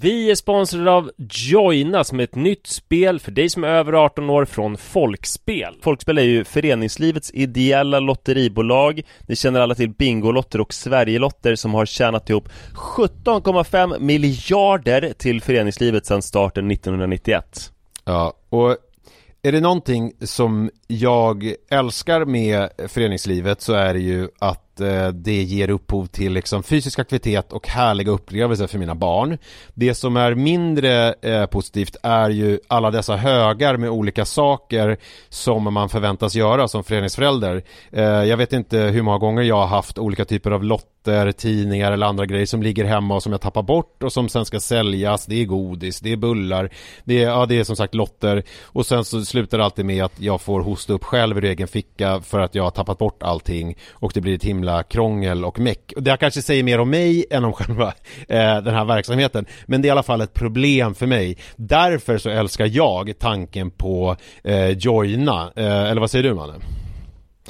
Vi är sponsrade av Joina som är ett nytt spel för dig som är över 18 år från Folkspel. Folkspel är ju föreningslivets ideella lotteribolag. Ni känner alla till Bingolotter och Sverigelotter som har tjänat ihop 17,5 miljarder till föreningslivet sedan starten 1991. Ja, och är det någonting som jag älskar med föreningslivet så är det ju att eh, det ger upphov till liksom fysisk aktivitet och härliga upplevelser för mina barn. Det som är mindre eh, positivt är ju alla dessa högar med olika saker som man förväntas göra som föreningsförälder. Eh, jag vet inte hur många gånger jag har haft olika typer av lotter, tidningar eller andra grejer som ligger hemma och som jag tappar bort och som sen ska säljas. Det är godis, det är bullar, det är, ja, det är som sagt lotter och sen så slutar det alltid med att jag får hosta upp själv ur egen ficka för att jag har tappat bort allting och det blir ett himla krångel och meck. Det kanske säger mer om mig än om själva eh, den här verksamheten. Men det är i alla fall ett problem för mig. Därför så älskar jag tanken på eh, joina. Eh, eller vad säger du Manne?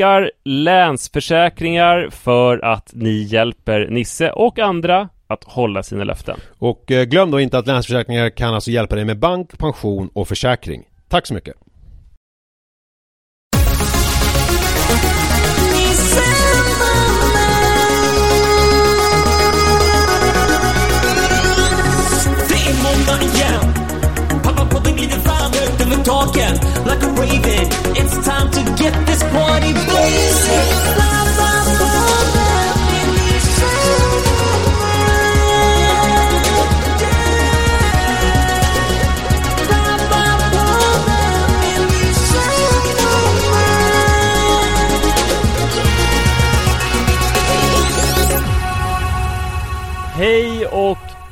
tackar Länsförsäkringar för att ni hjälper Nisse och andra att hålla sina löften. Och eh, glöm då inte att Länsförsäkringar kan alltså hjälpa dig med bank, pension och försäkring. Tack så mycket! talking like a raven. It's time to get this party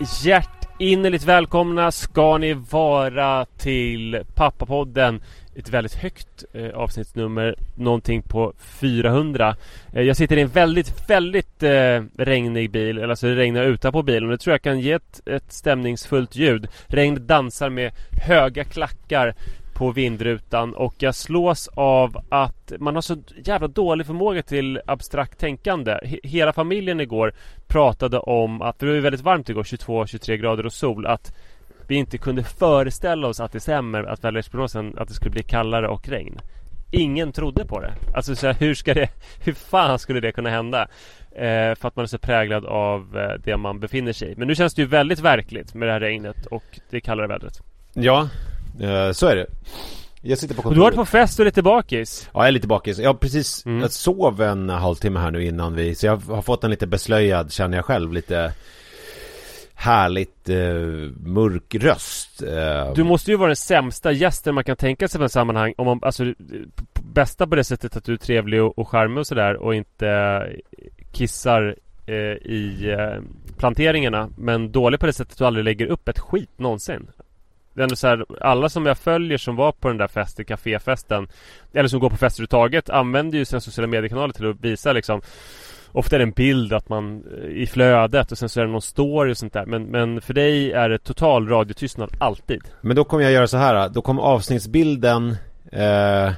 hjärtinnerligt välkomna ska ni vara till Pappapodden. Ett väldigt högt eh, avsnittsnummer, någonting på 400. Eh, jag sitter i en väldigt, väldigt eh, regnig bil, eller alltså det regnar utanpå bilen och det tror jag kan ge ett, ett stämningsfullt ljud. Regnet dansar med höga klackar på vindrutan och jag slås av att man har så jävla dålig förmåga till abstrakt tänkande. Hela familjen igår pratade om att, för det var ju väldigt varmt igår, 22-23 grader och sol, att vi inte kunde föreställa oss att det stämmer att väderleksprognosen, att det skulle bli kallare och regn. Ingen trodde på det. Alltså så här, hur ska det, hur fan skulle det kunna hända? Eh, för att man är så präglad av eh, det man befinner sig i. Men nu känns det ju väldigt verkligt med det här regnet och det kallare vädret. Ja, så är det Jag sitter på kontoret du har varit på fest och är lite bakis. Ja, jag är lite bakis. Jag har precis, Mm. jag sov en halvtimme här nu innan vi, så jag har fått en lite beslöjad, känner jag själv, lite härligt eh, mörk röst. Eh, Du måste ju vara den sämsta gästen man kan tänka sig för en sammanhang om man, alltså bästa på det sättet att du är trevlig och, och charmig och sådär och inte eh, kissar eh, i eh, planteringarna men dålig på det sättet att du aldrig lägger upp ett skit någonsin. Det är ändå så här, alla som jag följer som var på den där festen, kaféfesten eller som går på fester överhuvudtaget använder ju sina sociala mediekanaler till att visa liksom Ofta är det en bild att man eh, i flödet och sen så är det någon story och sånt där men, men för dig är det total radiotystnad alltid Men då kommer jag göra så här, då kommer avsnittsbilden eh,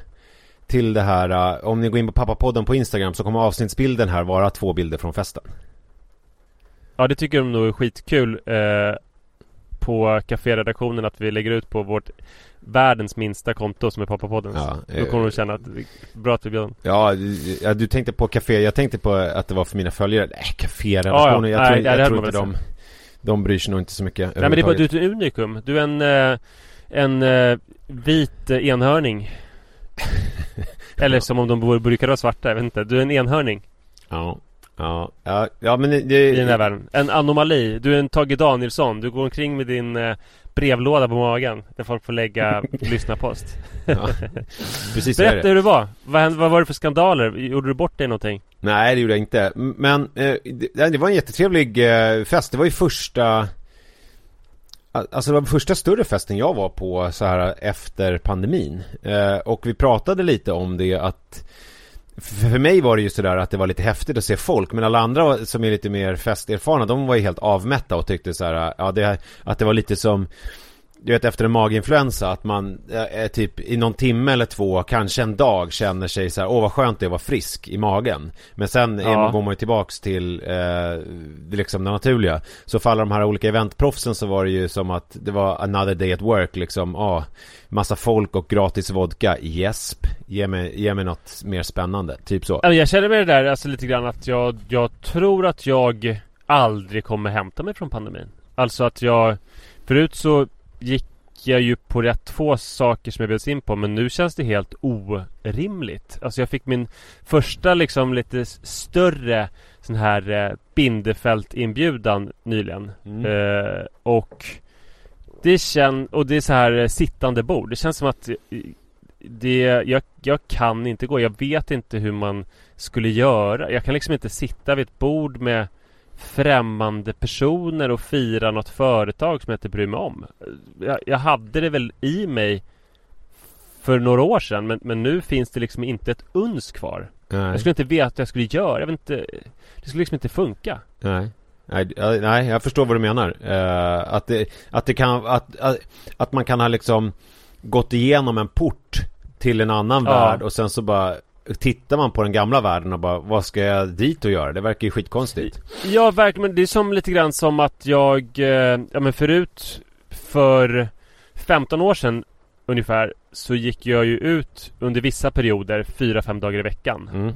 till det här, eh, om ni går in på pappapodden på Instagram så kommer avsnittsbilden här vara två bilder från festen. Ja det tycker de nog är skitkul eh, På kaféredaktionen att vi lägger ut på vårt Världens minsta konto som är Pappapodden. Ja, Då kommer de känna att det är bra att vi bjöd Ja, ja, du tänkte på café, jag tänkte på att det var för mina följare. Nej, kaféredaktionen, Ja, ja. jag tror, Nej, hade jag tror inte de, de bryr sig nog inte så mycket Nej men det är bara, du är ett unikum. Du är en eh, En eh, vit eh, enhörning. Eller som om de brukar vara svarta, jag vet inte. Du är en enhörning. Ja, ja, ja, ja men det, det i den här världen En anomali Du är en Tage Danielsson Du går omkring med din eh, brevlåda på magen Där folk får lägga lyssnarpost ja, Precis Berätta det. hur det var vad, hände, vad var det för skandaler? Gjorde du bort dig någonting? Nej, det gjorde jag inte. Men eh, det, det var en jättetrevlig eh, fest. Det var ju första Alltså det var första större festen jag var på så här efter pandemin. Eh, och vi pratade lite om det att för mig var det ju sådär att det var lite häftigt att se folk Men alla andra som är lite mer festerfarna De var ju helt avmätta och tyckte så här, ja, det, Att det var lite som Du vet efter en maginfluensa att man eh, typ i någon timme eller två Kanske en dag känner sig så här, Åh vad skönt det är att vara frisk i magen Men sen Ja. man, går man ju tillbaks till eh, liksom det naturliga Så för alla de här olika eventproffsen så var det ju som att Det var another day at work liksom ah, Massa folk och gratis vodka Jesp Ge mig, ge mig något mer spännande Typ så Jag känner med det där alltså lite grann att jag, jag tror att jag aldrig kommer hämta mig från pandemin. Alltså att jag Förut så gick jag ju på rätt få saker som jag bjöds in på men nu känns det helt orimligt. Alltså jag fick min första liksom lite större sån här eh, Bindefält-inbjudan nyligen. Mm. Eh, och det känns, och det är så här eh, sittande bord. Det känns som att eh, det, jag, jag kan inte gå. Jag vet inte hur man skulle göra. Jag kan liksom inte sitta vid ett bord med främmande personer och fira något företag som jag inte bryr mig om. Jag, jag hade det väl i mig för några år sedan men, men nu finns det liksom inte ett uns kvar. Nej, Jag skulle inte veta vad jag skulle göra. Jag vet inte. Det skulle liksom inte funka. nej Nej, nej, jag förstår vad du menar. Eh, att, det, att det kan, att, att, man kan ha liksom gått igenom en port till en annan Ja. värld och sen så bara tittar man på den gamla världen och bara vad ska jag dit och göra? Det verkar ju skitkonstigt. Ja, verkligen. Men det är som lite grann som att jag, eh, ja men förut för 15 år sedan ungefär så gick jag ju ut under vissa perioder 4-5 dagar i veckan. Mm.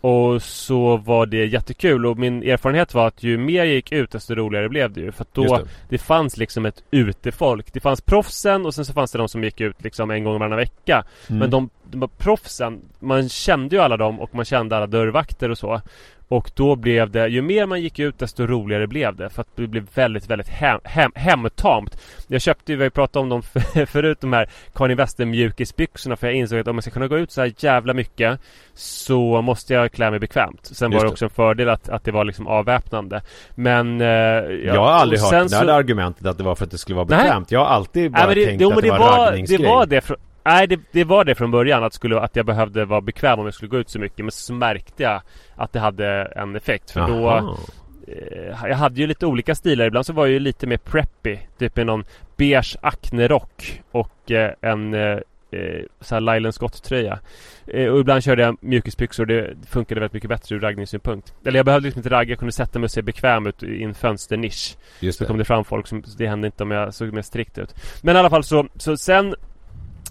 Och så var det jättekul och min erfarenhet var att ju mer jag gick ut desto roligare blev det ju. För att då, det. det. fanns liksom ett utefolk. Det fanns proffsen och sen så fanns det de som gick ut liksom en gång varannan vecka. Mm. Men de, de var proffsen, man kände ju alla dem och man kände alla dörrvakter och så. Och då blev det, ju mer man gick ut desto roligare blev det. För att det blev väldigt, väldigt hem, hem, hemtamt. Jag köpte ju, vi har pratat om dem förut, de här Kanye Wester mjukisbyxorna. För jag insåg att om jag ska kunna gå ut så här jävla mycket så måste jag klä mig bekvämt. Sen Just var det det. också en fördel att, att det var liksom avväpnande. Men... Eh, ja, Jag har aldrig hört det så- här argumentet att det var för att det skulle vara Nej. bekvämt. Jag har alltid bara Nej, det, tänkt jo, att det, det var var, raggningsgrej. det var det Nej det, det var det från början att, skulle, att jag behövde vara bekväm om jag skulle gå ut så mycket Men så märkte jag att det hade en effekt För då Jaha. eh, Jag hade ju lite olika stilar. Ibland så var jag ju lite mer preppy Typ med någon beige Acne-rock Och eh, en eh, eh, så här Lylan Scott-tröja. Eh, Och ibland körde jag mjukisbyxor Det funkade väldigt mycket bättre ur raggningssynpunkt. Eller jag behövde liksom inte ragga Jag kunde sätta mig och se bekväm ut i en fönsternisch. Just så det. kom det fram folk som, det hände inte om jag såg mer strikt ut. Men i alla fall så, så sen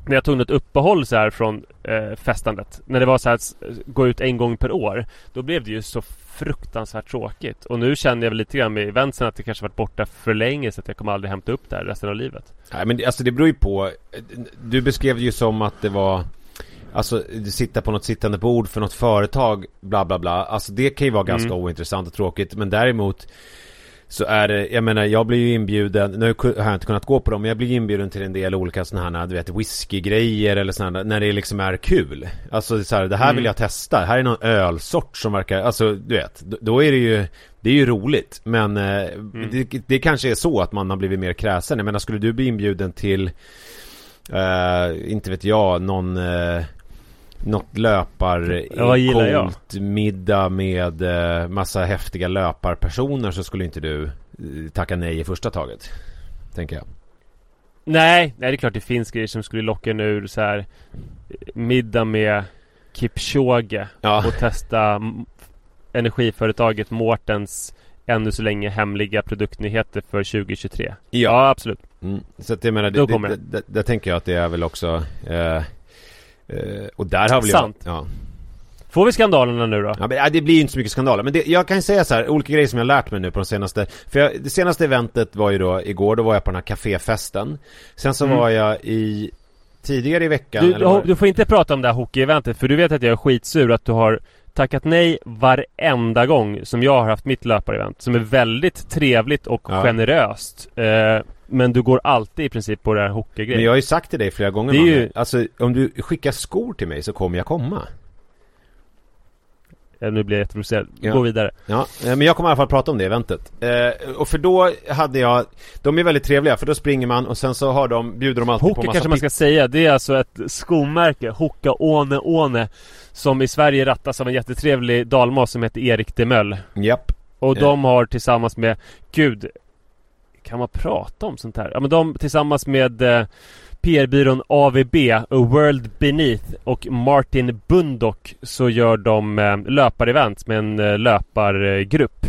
När jag tog ett uppehåll så här från eh, festandet När det var så här att gå ut en gång per år Då blev det ju så fruktansvärt tråkigt. Och nu känner jag väl lite grann med eventsen att det kanske varit borta för länge Så att jag kommer aldrig hämta upp det här resten av livet. Nej men det- alltså det beror ju på. Du beskrev det ju som att det var Alltså sitta på något sittande bord för något företag Bla bla bla. Alltså det kan ju vara ganska Mm. ointressant och tråkigt Men däremot Så är det, jag menar jag blir ju inbjuden Nu har jag inte kunnat gå på dem Men jag blir inbjuden till en del olika sådana här Du vet whiskygrejer eller sådana När det liksom är kul Alltså så här, det här Mm. vill jag testa Här är någon ölsort som verkar Alltså du vet Då, är det ju Det är ju roligt Men eh, Mm. det, det kanske är så att man har blivit mer kräsen Jag menar skulle du bli inbjuden till eh, Inte vet jag Någon eh, något löpar Ja, vad gillar coolt middag med eh, massa häftiga löparpersoner så skulle inte du eh, tacka nej i första taget. Tänker jag. Nej, nej det är klart det finns grejer som skulle locka en ur så här eh, Middag med Kipchoge Ja. och testa energiföretaget Mårtens ännu så länge hemliga produktnyheter för 2023. Ja, absolut. Mm. Så att jag menar, det, Då det, kommer det, det. det, tänker jag att det är väl också eh, eh, Och där har väl Sant. jag Ja, Får vi skandalerna nu då? ja men, det blir ju inte så mycket skandaler Men det, jag kan säga så här, olika grejer som jag har lärt mig nu på de senaste För jag, det senaste eventet var ju då igår, då var jag på den här kaféfesten Sen så Mm. var jag i Tidigare i veckan Du, eller du får inte prata om det här hockeyeventet för du vet att jag är skitsur att du har tackat nej varenda gång som jag har haft mitt löparevent som är väldigt trevligt och Ja. generöst. Eh, men du går alltid i princip på det här Men hockeygrejen. jag har ju sagt till dig flera gånger Det är ju- Alltså om du skickar skor till mig så kommer jag komma Eh, nu blir jag jätteprovocerad. Ja. Gå vidare. Ja, eh, men jag kommer i alla fall prata om det eventet eh, Och för då hade jag De är väldigt trevliga för då springer man och sen så har de, bjuder de alltid på Hoka massa kanske man ska säga. Det är alltså ett skomärke. Hoka Åne Åne. Som i Sverige rattas av en jättetrevlig dalmas som heter Erik Demöll. Japp Och Ja. de har tillsammans med Gud Kan man prata om sånt här? Ja men de tillsammans med eh, PR-byrån AVB, A World Beneath och Martin Bundock så gör de eh, löparevent med en eh, löpargrupp.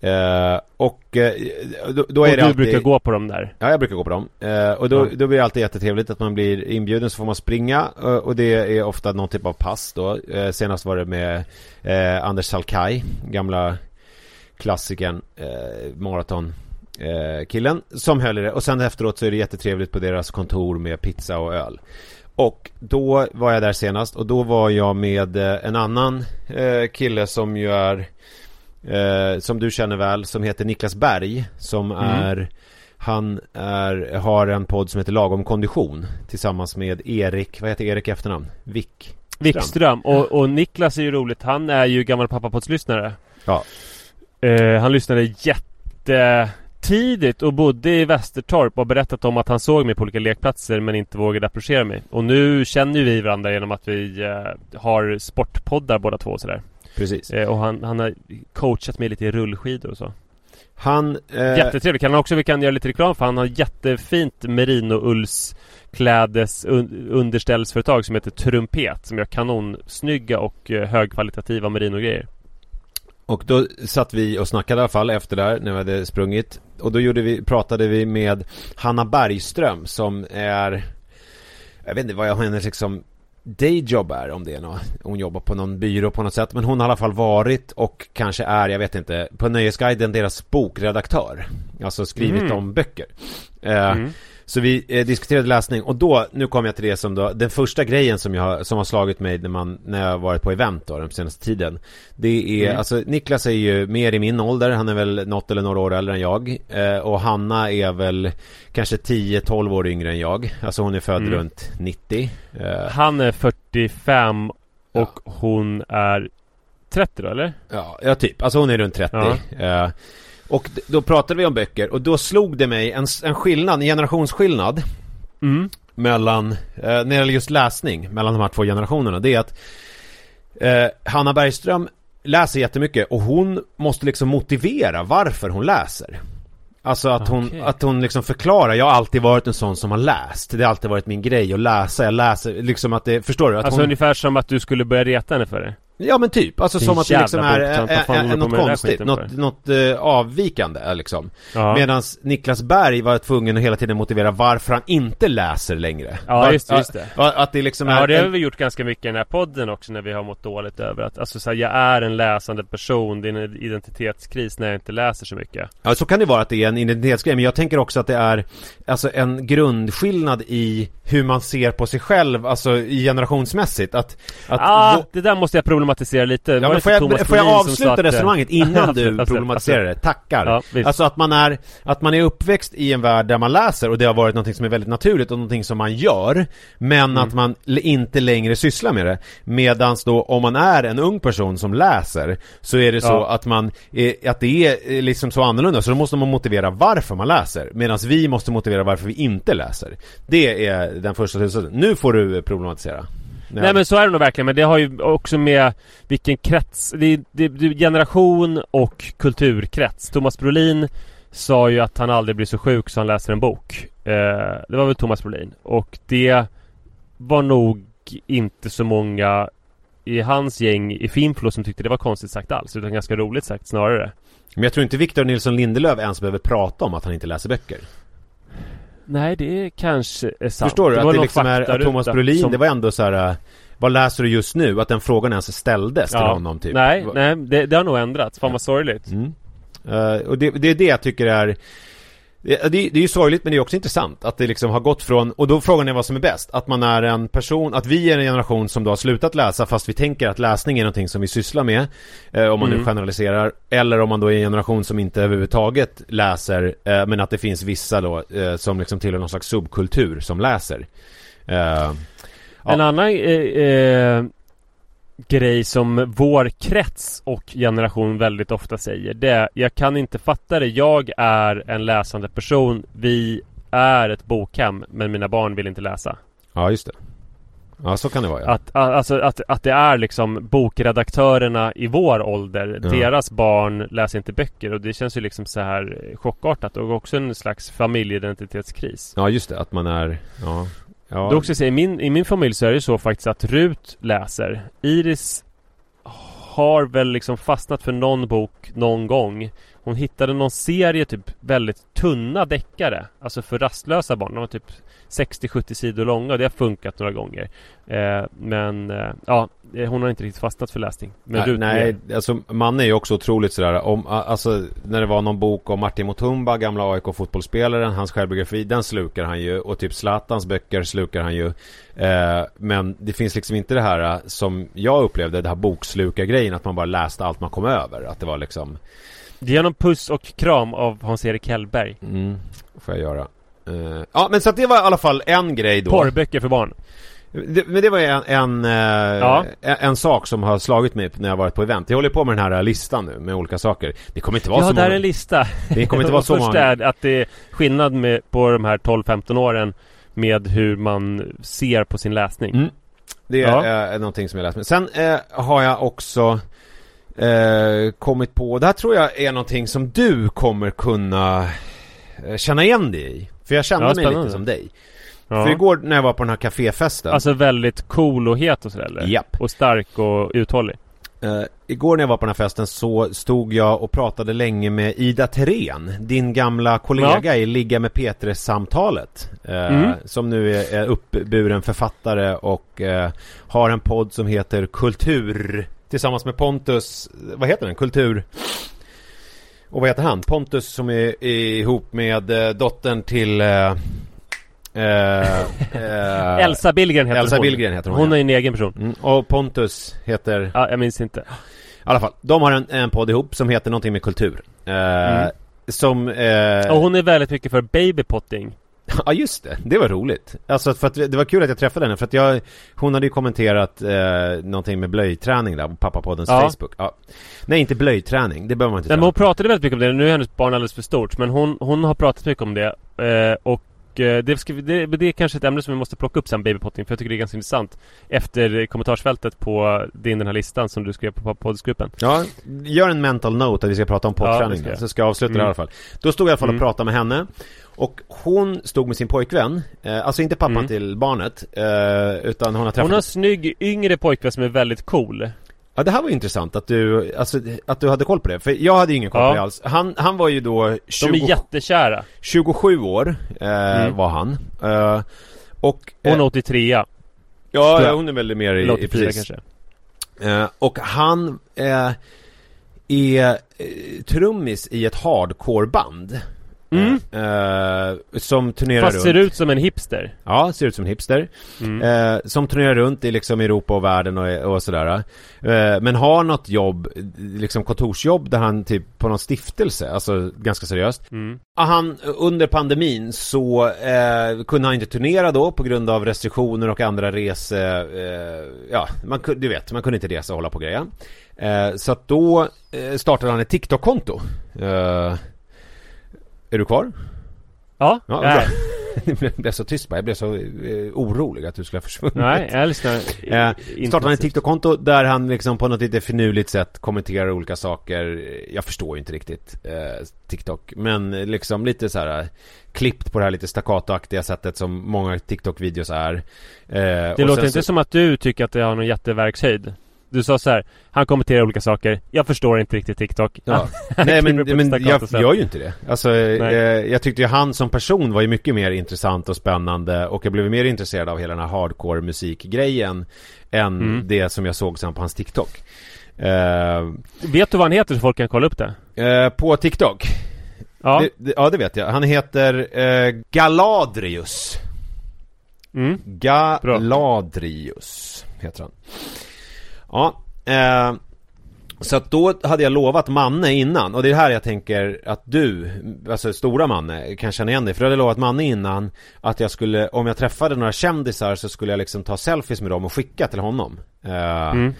eh, Och eh, då, då är och det du alltid brukar gå på dem där. Ja, jag brukar gå på dem. Eh, och då, Ja. då blir det alltid jättetrevligt att man blir inbjuden så får man springa eh, och det är ofta någon typ av pass då. Eh, senast var det med eh, Anders Salkai, gamla klassikern, maraton. Eh, killen som höll i det och sen efteråt så är det jättetrevligt på deras kontor med pizza och öl. Och då var jag där senast och då var jag med eh, en annan eh, kille som ju är eh, Som du känner väl som heter Niklas Berg Som Mm. är Han är, har en podd som heter Lagom kondition Tillsammans med Erik, vad heter Erik efternamn? Wick Wikström. Och, och Niklas är ju roligt. Han är ju gammal pappapods-lyssnare. Ja. Eh, han lyssnade jättetidigt och bodde i Västertorp och berättat om att han såg mig på olika lekplatser men inte vågade approchera mig. Och nu känner ju vi varandra genom att vi eh, har sportpoddar båda två och sådär. Precis Eh, och han, han har coachat mig lite i rullskidor och så. Han eh, Jättetrevligt. Kan han också, vi kan göra lite reklam för han har jättefint merino-ullsklädes un, underställsföretag som heter Trumpet som gör kanonsnygga och eh, högkvalitativa merino-grejer. Och då satt vi och snackade i alla fall efter där när vi hade sprungit Och då gjorde vi, pratade vi med Hanna Bergström som är Jag vet inte vad jag, hennes liksom Dayjob är om det är något Hon jobbar på någon byrå på något sätt Men hon har i alla fall varit och kanske är, jag vet inte På Nöjesguiden deras bokredaktör Alltså skrivit Mm. om böcker eh, Mm. Så vi eh, diskuterade läsning och då, nu kom jag till det som då, den första grejen som jag som har slagit mig när man, när jag har varit på event då den senaste tiden. Det är, Mm. alltså Niklas är ju mer i min ålder, han är väl något eller några år äldre än jag. Eh, och Hanna är väl kanske 10-12 år yngre än jag. Alltså hon är född Mm. runt 90. Eh, Han är 45 och hon är 30 då eller? Ja, ja typ. Alltså hon är runt 30. Eh, och då pratade vi om böcker och då slog det mig en, en skillnad, en generationsskillnad Mm. mellan, eh, när det gäller just läsning, mellan de här två generationerna. Det är att eh, Hanna Bergström läser jättemycket och hon måste liksom motivera varför hon läser. Alltså att hon, Okej. att hon liksom förklarar, jag har alltid varit en sån som har läst. Det har alltid varit min grej att läsa, jag läser liksom att det, förstår du? Att Alltså hon, ungefär som att du skulle börja reta henne för det. Ja men typ, alltså som att det liksom är ä- du på något konstigt, något, något eh, avvikande eh, liksom. Ja. Medan Niklas Berg var tvungen att hela tiden motivera varför han inte läser längre. Ja, Var- just det, just det. Att, att det liksom Ja är... det har vi gjort ganska mycket i den här podden också när vi har mått dåligt över att Alltså så här, jag är en läsande person Det är en identitetskris när jag inte läser så mycket Ja, så kan det vara att det är en identitetsgrej, men jag tänker också att det är alltså en grundskillnad i hur man ser på sig själv, alltså generationsmässigt. Att, att Ah, det där måste jag problematisera lite Ja, men får jag, får jag avsluta att, eh, resonemanget innan du Absolut, problematiserar det? Tackar! Ja, alltså att man är, att man är uppväxt i en värld där man läser och det har varit något som är väldigt naturligt och någonting som man gör Men Mm. att man inte längre sysslar med det Medans då om man är en ung person som läser Så är det så Ja. att man, att det är eh, liksom så annorlunda Så då måste man motivera varför man läser Medan vi måste motivera varför vi inte läser Det är den första slutsatsen Nu får du eh, problematisera Nej men så är det nog verkligen, men det har ju också med vilken krets, det det, det generation och kulturkrets. Thomas Brolin sa ju att han aldrig blir så sjuk så han läser en bok. Eh, det var väl Thomas Brolin. Och det var nog inte så många i hans gäng i Finflo som tyckte det var konstigt sagt alls, utan ganska roligt sagt snarare. Men jag tror inte Victor Nilsson Lindelöf ens behöver prata om att han inte läser böcker Nej, det kanske är sant. Förstår du? var att det liksom är, att Thomas Brolin, som- det var ändå så här. äh, Vad läser du just nu? Att den frågan ens ställdes till honom typ Nej, nej det, det har nog ändrats. Fan vad sorgligt. Mm. Eh, och det, det är det jag tycker är det, det, är ju sorgligt men det är också intressant att det liksom har gått från, och då frågan är vad som är bäst Att man är en person, att vi är en generation som då har slutat läsa fast vi tänker att läsning är någonting som vi sysslar med eh, Om man nu Mm. generaliserar Eller om man då är en generation som inte överhuvudtaget läser eh, Men att det finns vissa då eh, som liksom tillhör någon slags subkultur som läser Eh, Ja. En annan eh, eh, grej som vår krets och generation väldigt ofta säger det är Jag kan inte fatta det. Jag är en läsande person. Vi är ett bokhem men mina barn vill inte läsa. Ja just det Ja så kan det vara ja. Att, alltså, att, att det är liksom bokredaktörerna i vår ålder. Ja. Deras barn läser inte böcker och det känns ju liksom så här chockartat och också en slags familjeidentitetskris. Ja just det, att man är Ja, ja. Du också säger, i, min, I min familj så är det så faktiskt att Rut läser Iris har väl liksom fastnat för någon bok någon gång hon hittade någon serie typ väldigt tunna deckare Alltså för rastlösa barn De var typ 60-70 sidor långa och det har funkat några gånger eh, Men eh, ja, eh, hon har inte riktigt fastnat för läsning Men nej, nej, mer. alltså man är ju också otroligt sådär om, alltså när det var någon bok om Martin Mutumba, gamla AIK-fotbollsspelaren, hans självbiografi, den slukar han ju och typ Zlatans böcker slukar han ju. Eh, men det finns liksom inte det här eh, som jag upplevde, det här bokslukargrejen, att man bara läste allt man kom över. Att det var liksom, Ge honom puss och kram av Hans-Erik Hellberg mm, får jag göra. Eh, ja men så att det var i alla fall en grej då. Porrböcker för barn Det, men det var en, en, eh, Ja. en, en sak som har slagit mig när jag varit på event. Jag håller på med den här eh, listan nu med olika saker. Det kommer inte vara Ja, så många. är en lista Det kommer inte vara så många. är att det är skillnad med, på de här 12-15 åren Med hur man ser på sin läsning Mm. Det är, Ja. är någonting som jag läst mig. Sen eh, har jag också eh, kommit på, det här tror jag är någonting som du kommer kunna eh, känna igen dig i. För jag kände Ja, mig spännande. lite som dig. Ja. För igår när jag var på den här kaféfesten. Alltså väldigt cool och het och sådär eller? Japp. Och stark och uthållig Eh, igår när jag var på den här festen så stod jag och pratade länge med Ida Terén Din gamla kollega i Ligga med Petres-samtalet eh, Mm. Som nu är, är uppburen författare och eh, har en podd som heter Kultur Tillsammans med Pontus, vad heter den? Kultur och vad heter han? Pontus som är, är ihop med eh, dottern till eh, Eh, eh, Elsa Billgren heter Elsa hon. Billgren heter hon, Hon ja. är en egen person. mm, Och Pontus heter Ja, jag minns inte. I alla fall, de har en, en podd ihop som heter någonting med kultur eh, Mm. Som Och hon är väldigt mycket för babypotting. Ja just det, det var roligt Alltså för att det var kul att jag träffade henne för att jag Hon hade ju kommenterat eh, någonting med blöjträning där på pappapoddens Ja. Facebook ja. Nej inte blöjträning, det behöver man inte Nej, men hon pratade väldigt mycket om det. Nu är hennes barn alldeles för stort. Men hon, hon har pratat mycket om det. Eh, och eh, det, ska det, det är kanske ett ämne som vi måste plocka upp sen, babypotting. För jag tycker det är ganska intressant. Efter kommentarsfältet på din den här listan som du skrev på poddgruppen. Ja, gör en mental note att vi ska prata om Ja, poddträning ska jag. Så ska jag avsluta det i Mm. alla fall Då stod jag i alla fall och Mm. pratade med henne Och hon stod med sin pojkvän eh, Alltså inte pappan Mm. till barnet eh, Utan hon har träffat Hon har en snygg yngre pojkvän som är väldigt cool. Ja det här var ju intressant att du, alltså, att du hade koll på det För jag hade ju ingen koll Ja. på det alls Han, han var ju då 20, De är jättekära. 27 år eh, Mm. var han eh, Och Hon är eh, 83 Ja, ja, hon är väl mer i, Eller i 84 precis. kanske. Eh, och han eh, är eh, trummis i ett hardcore-band. Mm. Eh, som turnerar Fast runt. ser ut som en hipster. Ja, ser ut som en hipster. Mm. Eh, som turnerar runt i liksom Europa och världen och, och sådär. Eh, men har något jobb, liksom kontorsjobb där han typ på någon stiftelse, alltså ganska seriöst. Mm. Han, under pandemin så eh, kunde han inte turnera då på grund av restriktioner och andra rese... Eh, ja, man, du vet, man kunde inte resa och hålla på. Eh, så att då eh, startade han ett TikTok-konto. Är du kvar? Ja, Ja, nej. bra. Det blev- så tyst bara. Jag blev så eh, orolig att du skulle ha försvunnit. nej, jag lyssnar. Eh, startade ett. TikTok-konto där han liksom på något lite finurligt sätt kommenterar olika saker. Jag förstår ju inte riktigt eh, TikTok. Men liksom lite så här eh, klippt på det här lite staccatoaktiga sättet som många TikTok-videos är. Eh, Det låter inte så, som att du tycker att det har någon jätteverkshöjd. Du sa så här, han kommenterar olika saker. Jag förstår inte riktigt TikTok. Ja. Nej men, men jag gör ju inte det. Alltså, eh, jag tyckte ju han som person var ju mycket mer intressant och spännande och jag blev mer intresserad av hela den här hardcore musikgrejen än Mm. det som jag såg sen på hans TikTok. Eh, Vet du vad han heter så folk kan kolla upp det? eh, på TikTok? Ja. Det, det, ja det vet jag. Han heter eh, Galadrius. Mm. Galadrius heter han. Ja, eh, så att då hade jag lovat Manne innan och det är här jag tänker att du, alltså stora Manne, kan känna igen dig. För jag hade lovat Manne innan att jag skulle, om jag träffade några kändisar så skulle jag liksom ta selfies med dem och skicka till honom. Eh,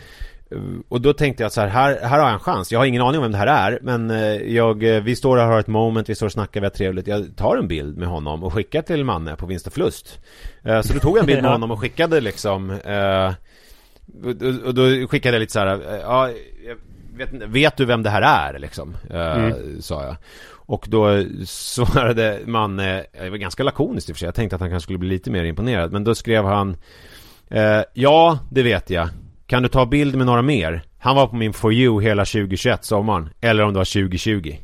Mm. och då tänkte jag så här, här, här har jag en chans. Jag har ingen aning om vem det här är, men eh, jag, eh, vi står här och har ett moment, vi står och snackar, vi har trevligt. Jag tar en bild med honom och skickar till Manne på vinst och förlust. Eh, Så då tog jag en bild med honom och skickade liksom och, då skickade jag lite så här, eh, ja, vet, vet du vem det här är liksom? Eh, Mm. Sa jag. Och då svarade Manne, det var ganska lakoniskt i och för sig, jag tänkte att han kanske skulle bli lite mer imponerad. Men då skrev han eh, Ja, det vet jag. Kan du ta bild med några mer? Han var på min For You hela 2021 sommaren. Eller om det var 2020.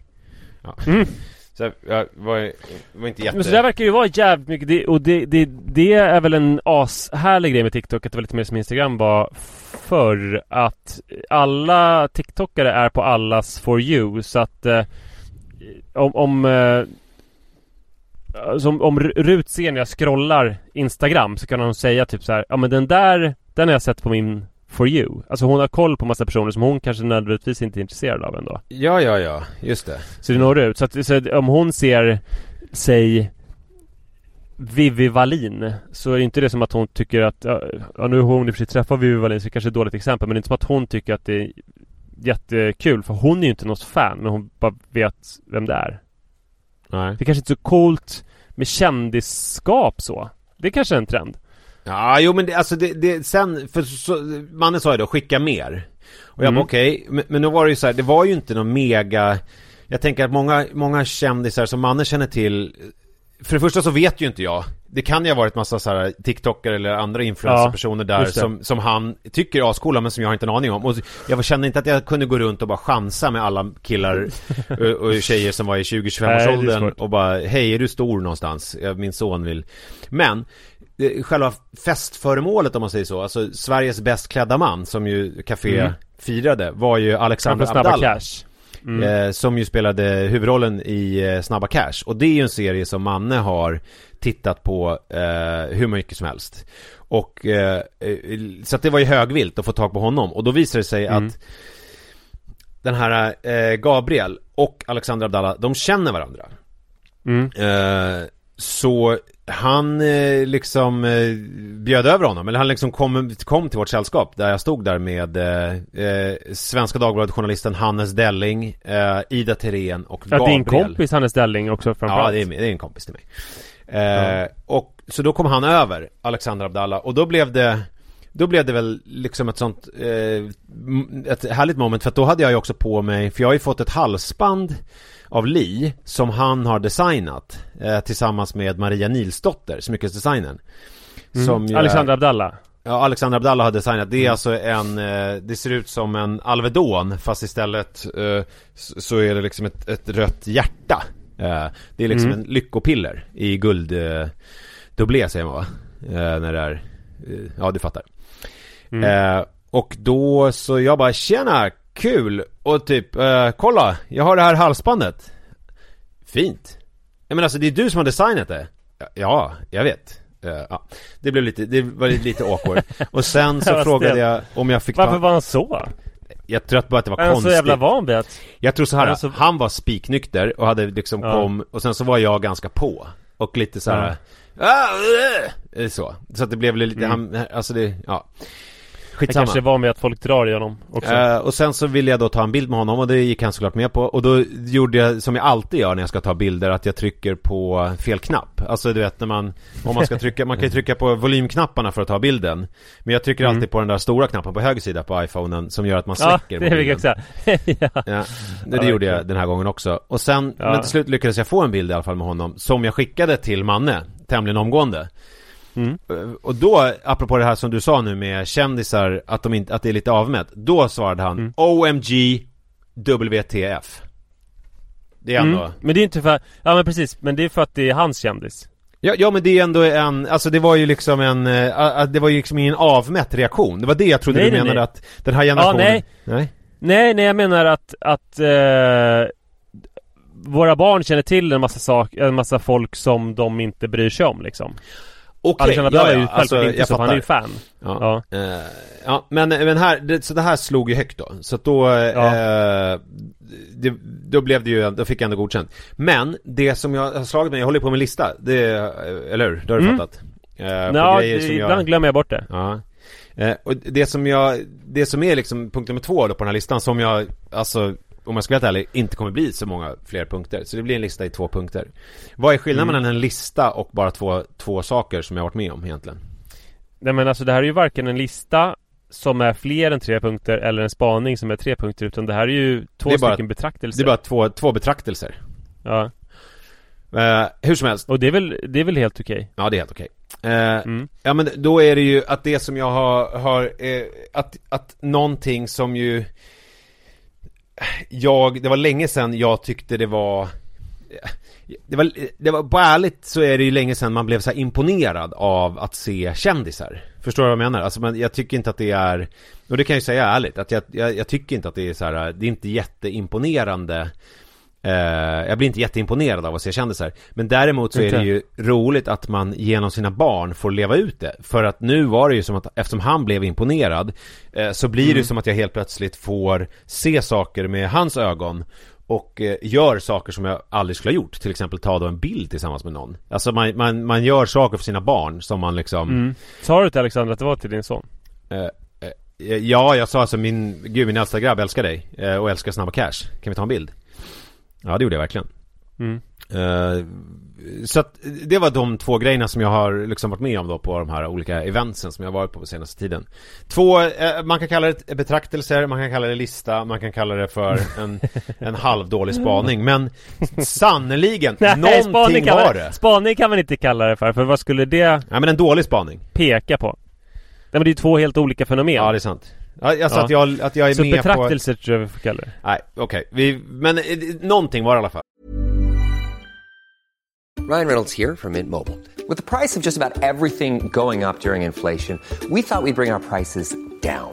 Ja. Mm. Så jag var, var inte jätte... Men så där verkar ju vara jävligt mycket, det, och det, det, det är väl en ashärlig grej med TikTok, att det var lite mer som Instagram var förr, att alla TikTokare är på allas For You, så att eh, om, om eh, som, om Rut ser när jag scrollar Instagram så kan hon säga typ så här, ja men den där, den har jag sett på min For You. Alltså hon har koll på massa personer som hon kanske nödvändigtvis inte är intresserad av ändå. Ja, ja, ja, just det. Så det når ut. Så, att, så att om hon ser, säg Vivi Wallin så är det inte det som att hon tycker att, ja, nu har hon i och för sig träffat Vivi Wallin så det kanske är ett dåligt exempel men det är inte som att hon tycker att det är jättekul för hon är ju inte något fan men hon bara vet vem det är. Nej. Det är kanske inte är så coolt med kändisskap så. Det är kanske är en trend. Ja, jo men det, alltså det, det sen, för så, mannen sa ju då skicka mer. Och jag Mm. bara okej, men, men då var det ju så här, det var ju inte någon mega Jag tänker att många, många kändisar som mannen känner till För det första så vet ju inte jag Det kan ju ha varit massa så här TikTokare eller andra influencerpersoner där just det. som, som han tycker är ascoola men som jag har inte en aning om Och jag kände inte att jag kunde gå runt och bara chansa med alla killar och, och tjejer som var i 20-25 Nej, det är årsåldern svårt. och bara Hej, är du stor någonstans? Ja, Min son vill Men Själva festföremålet om man säger så, alltså Sveriges bäst klädda man som ju Café Mm. firade var ju Alexander Abdallah Cash. eh, som ju spelade huvudrollen i eh, Snabba Cash. Och det är ju en serie som Manne har tittat på eh, hur mycket som helst. Och eh, eh, så att det var ju högvilt att få tag på honom. Och då visade det sig Mm. att den här eh, Gabriel och Alexander Abdallah, de känner varandra. Mm. Så han eh, liksom eh, bjöd över honom, eller han liksom kom, kom till vårt sällskap där jag stod där med eh, eh, Svenska Dagbladet-journalisten Hannes Delling, eh, Ida Terén och Ja, Gabriel. din kompis Hannes Delling också Ja, framförallt. det är, det är en kompis till mig. Eh, Och så då kom han över, Alexander Abdallah, och då blev det då blev det väl liksom ett sånt, ett härligt moment för att då hade jag ju också på mig, för jag har ju fått ett halsband av Li som han har designat eh, tillsammans med Maria Nilsdotter, smyckesdesignern. Som ju är- Alexander Abdallah. Ja, Alexander Abdallah har designat. Det är alltså en, eh, det ser ut som en Alvedon fast istället eh, så är det liksom ett, ett rött hjärta. Eh, det är liksom en lyckopiller i guld eh, dubblé säger man va? Eh, när det är, eh, ja du fattar. Eh, och då så jag bara tjena, kul! Och typ, eh, kolla, jag har det här halsbandet. Fint. Jag menar alltså det är du som har designat det. Ja, jag vet. Eh, ja. Det blev lite, det var lite awkward. Och sen så frågade jag om jag fick Varför var han så? Jag tror att bara att det var Är han så konstigt. jävla van vid att... Jag tror så här, Alltså- han var spiknykter och hade liksom Ja. kom och sen så var jag ganska på. Och lite så här. "Ah, äh", så. Så att det blev lite, han, alltså det, ja. Han Skitsamma. kanske är van vid att folk drar i honom också. Eh, och sen så ville jag då ta en bild med honom och det gick han såklart med på Och då gjorde jag som jag alltid gör när jag ska ta bilder att jag trycker på fel knapp Alltså du vet när man Om man ska trycka, man kan ju trycka på volymknapparna för att ta bilden Men jag trycker alltid på den där stora knappen på höger sida på iPhonen Som gör att man Mm. ja, släcker det jag mobilen. säga. ja. Ja, det, det gjorde jag den här gången också Och sen, men till slut lyckades jag få en bild i alla fall med honom Som jag skickade till Manne Tämligen omgående Mm. Och då, apropå det här som du sa nu med kändisar, att, de inte, att det är lite avmätt Då svarade han Mm. OMG WTF Det är ändå Mm. Men det är inte för... Ja men precis, men det är för att det är hans kändis. ja, ja men det är ändå en, alltså det var ju liksom en, ah, det var ju liksom ingen avmätt reaktion Det var det jag trodde Nej, du menade nej. att den här generationen nej. nej? Nej, nej jag menar att, att eh, våra barn känner till en massa sak, en massa folk som de inte bryr sig om liksom. Okej, Abdallah är ju alltså, jag så, för han är ju fattar. fan. Ja, Ja. Eh, ja men, men här, det, så det här slog ju högt då. Så att då, eh, det, då blev det ju, då fick jag ändå godkänt. Men det som jag har slagit mig, jag håller på med lista, det, eller hur? Det har du Mm. fattat? På Ja, det, som jag- ibland glömmer jag bort det. Ja. Eh, och det som jag, det som är liksom punkt nummer två då på den här listan som jag, alltså om jag ska vara helt ärlig, inte kommer bli så många fler punkter. Så det blir en lista i två punkter. Vad är skillnaden Mm. mellan en lista och bara två, två saker som jag har varit med om egentligen? Nej men alltså det här är ju varken en lista som är fler än tre punkter eller en spaning som är tre punkter utan det här är ju två Det är bara- stycken betraktelser. Det är bara två, två betraktelser. Ja. Eh, hur som helst, Och det är väl, det är väl helt okej? ja det är helt okej. Eh, Mm. Ja men då är det ju att det som jag har, har eh, att, att någonting som ju jag, det var länge sedan jag tyckte det var det var, det var, på ärligt så är det ju länge sedan man blev så här imponerad av att se kändisar Förstår du vad jag menar? Alltså men jag tycker inte att det är Och det kan jag ju säga ärligt, att jag, jag, jag tycker inte att det är så här, det är inte jätteimponerande Eh, jag blir inte jätteimponerad av att se kändisar. Men däremot så är det ju roligt att man genom sina barn får leva ut det. För att nu var det ju som att eftersom han blev imponerad eh, Så blir det ju som att jag helt plötsligt får se saker med hans ögon och eh, gör saker som jag aldrig skulle ha gjort. Till exempel ta då en bild tillsammans med någon. Alltså man, man, man gör saker för sina barn som man liksom Mm. Sa du till Alexander att det var till din son? eh, eh, Ja, jag sa alltså min, gud min äldsta grabb älskar dig eh, och älskar Snabba Cash. Kan vi ta en bild? Ja det gjorde jag verkligen Mm. Eh, så att det var de två grejerna som jag har liksom varit med om då på de här olika eventsen som jag varit på på senaste tiden. Två, eh, man kan kalla det betraktelser, man kan kalla det lista, man kan kalla det för en, en halvdålig spaning. Men sannoliken, någonting kan var man, det. spaning kan man inte kalla det för, för vad skulle det Ja men en dålig spaning. peka på? Nej men det är ju två helt olika fenomen. Ja det är sant. Ja, Alltså Ja. att jag, att jag är Så med på... betraktelser tror jag vi får kalla det. Nej, okej. Vi, men eh, någonting var det i alla fall. Ryan Reynolds here from Mint Mobile. With the price of just about everything going up during inflation, we thought we'd bring our prices down.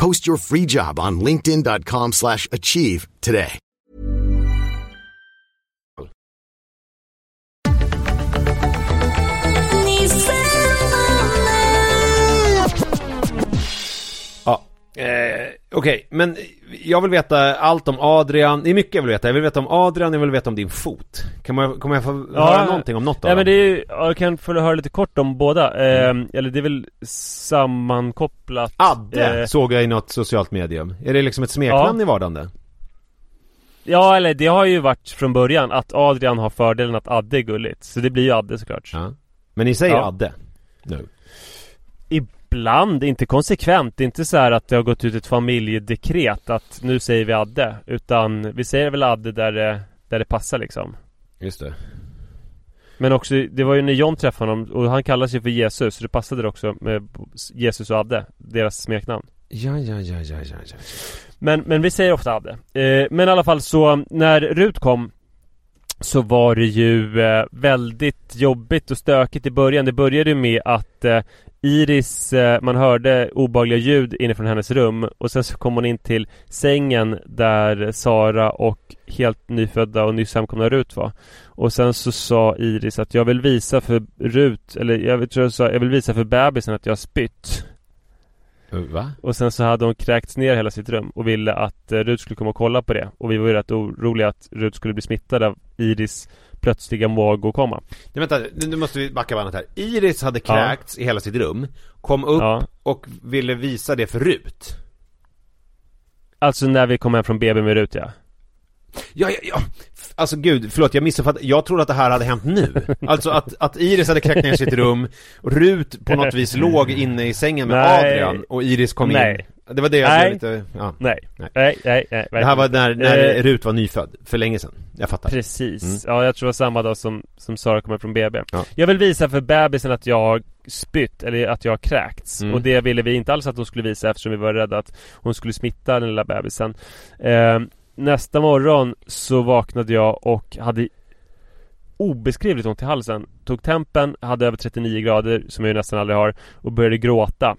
Post your free job on linkedin.com/achieve slash achieve today. Ja, eh, okej, men jag vill veta allt om Adrian, det är mycket jag vill veta. Jag vill veta om Adrian, jag vill veta om din fot. Kan man, kommer jag få höra någonting om något av Ja men det är jag kan få höra lite kort om båda. Eh, eller det är väl sammankopplat. Adde eh, såg jag i något socialt medium. Är det liksom ett smeknamn Ja. i vardande? Ja eller det har ju varit från början att Adrian har fördelen att Adde är gulligt. Så det blir ju Adde såklart. Ja. Men ni säger Ja. Adde? Nu. Ibland, inte konsekvent. Det är inte så här att det har gått ut ett familjedekret att nu säger vi Adde. Utan vi säger väl Adde där det, där det passar liksom. Just det. Men också, det var ju när John träffade honom och han kallas ju för Jesus. Så det passade det också med Jesus och Adde. Deras smeknamn. Ja, ja, ja, ja, ja, ja. Men, men vi säger ofta Adde. Eh, men i alla fall så, när Rut kom så var det ju eh, väldigt jobbigt och stökigt i början. Det började ju med att eh, Iris, eh, man hörde obehagliga ljud inifrån hennes rum och sen så kom hon in till sängen där Sara och helt nyfödda och nyss hemkomna Rut var. Och sen så sa Iris att jag vill visa för Rut, eller jag tror jag sa, jag vill visa för bebisen att jag har spytt. Va? Och sen så hade hon kräkts ner hela sitt rum och ville att eh, Rut skulle komma och kolla på det. Och vi var ju rätt oroliga att Rut skulle bli smittad av Iris plötsliga magåkomma. Nej, vänta, nu måste vi backa bandet här. Iris hade Ja. kräkts i hela sitt rum, kom upp Ja. och ville visa det för Rut. Alltså när vi kom hem från BB med Rut ja. Ja, ja, ja. Alltså gud, förlåt jag missuppfattade. Jag trodde att det här hade hänt nu. Alltså att, att Iris hade kräkt ner sitt rum, Rut på något vis låg inne i sängen med Nej. Adrian och Iris kom Nej. in. Det var det jag Nej. lite, ja. Nej. Nej. Nej, nej, nej. Det här var när, när Eh, Rut var nyfödd, för länge sedan. Jag fattar. Precis. Ja, jag tror det var samma dag som, som Sara kom hem från BB. Ja. Jag vill visa för bebisen att jag har spytt, eller att jag har kräkts. Mm. Och det ville vi inte alls att hon skulle visa eftersom vi var rädda att hon skulle smitta den lilla bebisen. Eh, nästa morgon så vaknade jag och hade obeskrivligt ont i halsen. Tog tempen, hade över 39 grader som jag ju nästan aldrig har och började gråta.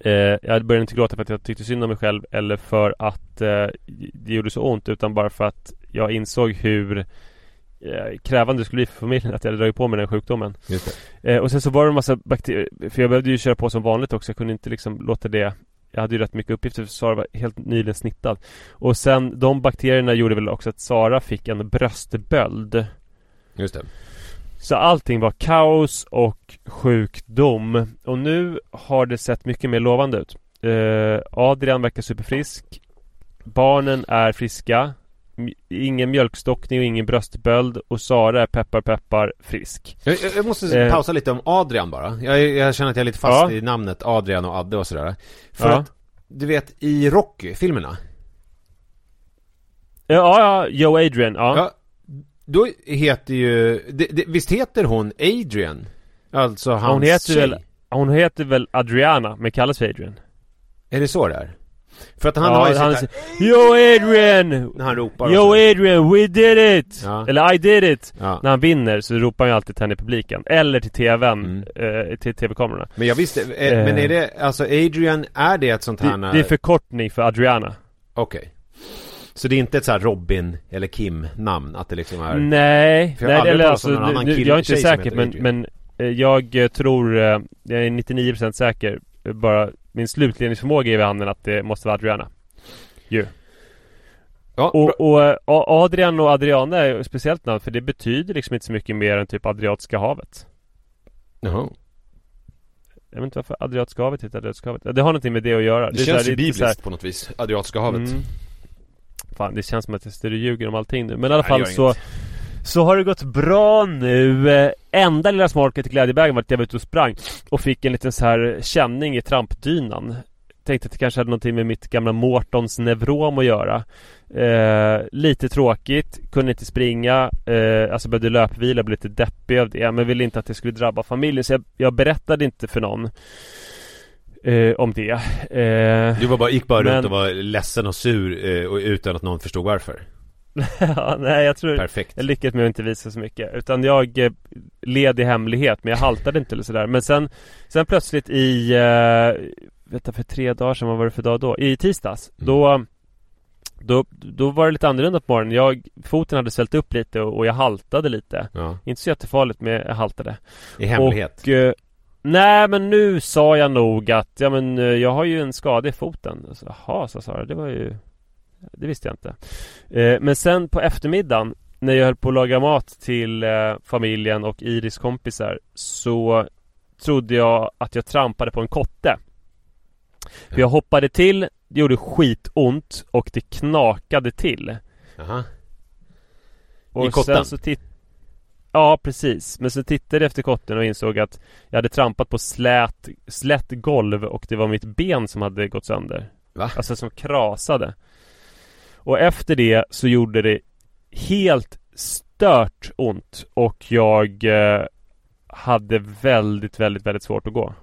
Eh, jag började inte gråta för att jag tyckte synd om mig själv eller för att eh, det gjorde så ont utan bara för att jag insåg hur eh, krävande det skulle bli för familjen att jag hade dragit på mig den sjukdomen. Eh, och sen så var det en massa bakterier, för jag behövde ju köra på som vanligt också. Jag kunde inte liksom låta det jag hade ju rätt mycket uppgifter för Sara var helt nyligen snittad. Och sen de bakterierna gjorde väl också att Sara fick en bröstböld. Just det. Så allting var kaos och sjukdom. Och nu har det sett mycket mer lovande ut. Eh, Adrian verkar superfrisk. Barnen är friska. Ingen mjölkstockning och ingen bröstböld. Och Sara är peppar peppar frisk. Jag, jag- jag måste Eh. pausa lite om Adrian bara. Jag, jag känner att jag är lite fast Ja. i namnet Adrian och Adde och sådär. För Ja. att, du vet, i Rocky-filmerna. Ja, ja, Joe Adrian. Ja. Ja, då heter ju, det, det, visst heter hon Adrian? Alltså hans hon heter tjej. väl Hon heter väl Adriana men kallas för Adrian. Är det så det är? För att han ja, har ju han sitt säger, Yo Adrian! när han ropar Yo. Adrian, we did it! Ja. Eller I did it! Ja. När han vinner så ropar han ju alltid till henne i publiken. Eller till TVn, Mm. eh, till TV-kamerorna. Men jag visste, eh, men är det, alltså Adrian, är det ett sånt här Det, det är förkortning för Adriana. Okej. Så det är inte ett så här Robin eller Kim namn, att det liksom är Nej, För jag nej eller alltså, nu, jag är inte säker men, men eh, jag eh, tror, eh, jag är 99% säker, bara min slutledningsförmåga ger vid handen att det måste vara Adriana. Ju. Ja, Och, och Adrian och Adriana är ett speciellt namn för det betyder liksom inte så mycket mer än typ Adriatiska havet. Jaha. Jag vet inte varför Adriatiska havet heter Adriatiska havet. Det har någonting med det att göra. Det, så känns ju det bibliskt på något vis, Adriatiska havet Mm. Fan, det känns som att jag står och ljuger om allting nu. Men i alla fall så inget. Så har det gått bra nu. Eh, Enda lilla smolket till glädjebägaren var att jag var ute och sprang och fick en liten så här känning i trampdynan. Tänkte att det kanske hade någonting med mitt gamla Mårtons nevrom att göra. Eh, lite tråkigt, kunde inte springa, eh, alltså behövde löpvila, blev lite deppig av det. Men ville inte att det skulle drabba familjen så jag, jag berättade inte för någon eh, om det. Eh, Du var bara, gick bara Men- runt och var ledsen och sur eh, och utan att någon förstod varför. Ja, nej, jag tror Perfekt. Jag lyckades med att inte visa så mycket. Utan jag eh, led i hemlighet Men jag haltade inte eller sådär. Men sen Sen plötsligt i eh, Vänta för tre dagar sedan Vad var det för dag då? I tisdags Mm. Då då, då var det lite annorlunda på morgonen. Jag, Foten hade svällt upp lite och, och jag haltade lite. Ja, Inte så jättefarligt men jag haltade. I hemlighet. Och eh, Nej men nu sa jag nog att Ja men eh, jag har ju en skada i foten. Så, Jaha sa Sara det var ju Det visste jag inte. Eh, Men sen på eftermiddagen När jag höll på att laga mat till eh, familjen och Iris kompisar Så Trodde jag att jag trampade på en kotte. För jag hoppade till Det gjorde skitont och det knakade till. Jaha. Och I kotten? Sen så titt- Ja precis. Men sen tittade jag efter kotten och insåg att Jag hade trampat på slät, slätt golv och det var mitt ben som hade gått sönder. Va? Alltså som krasade. Och efter det så gjorde det Helt stört ont och jag eh, Hade väldigt, väldigt, väldigt svårt att gå.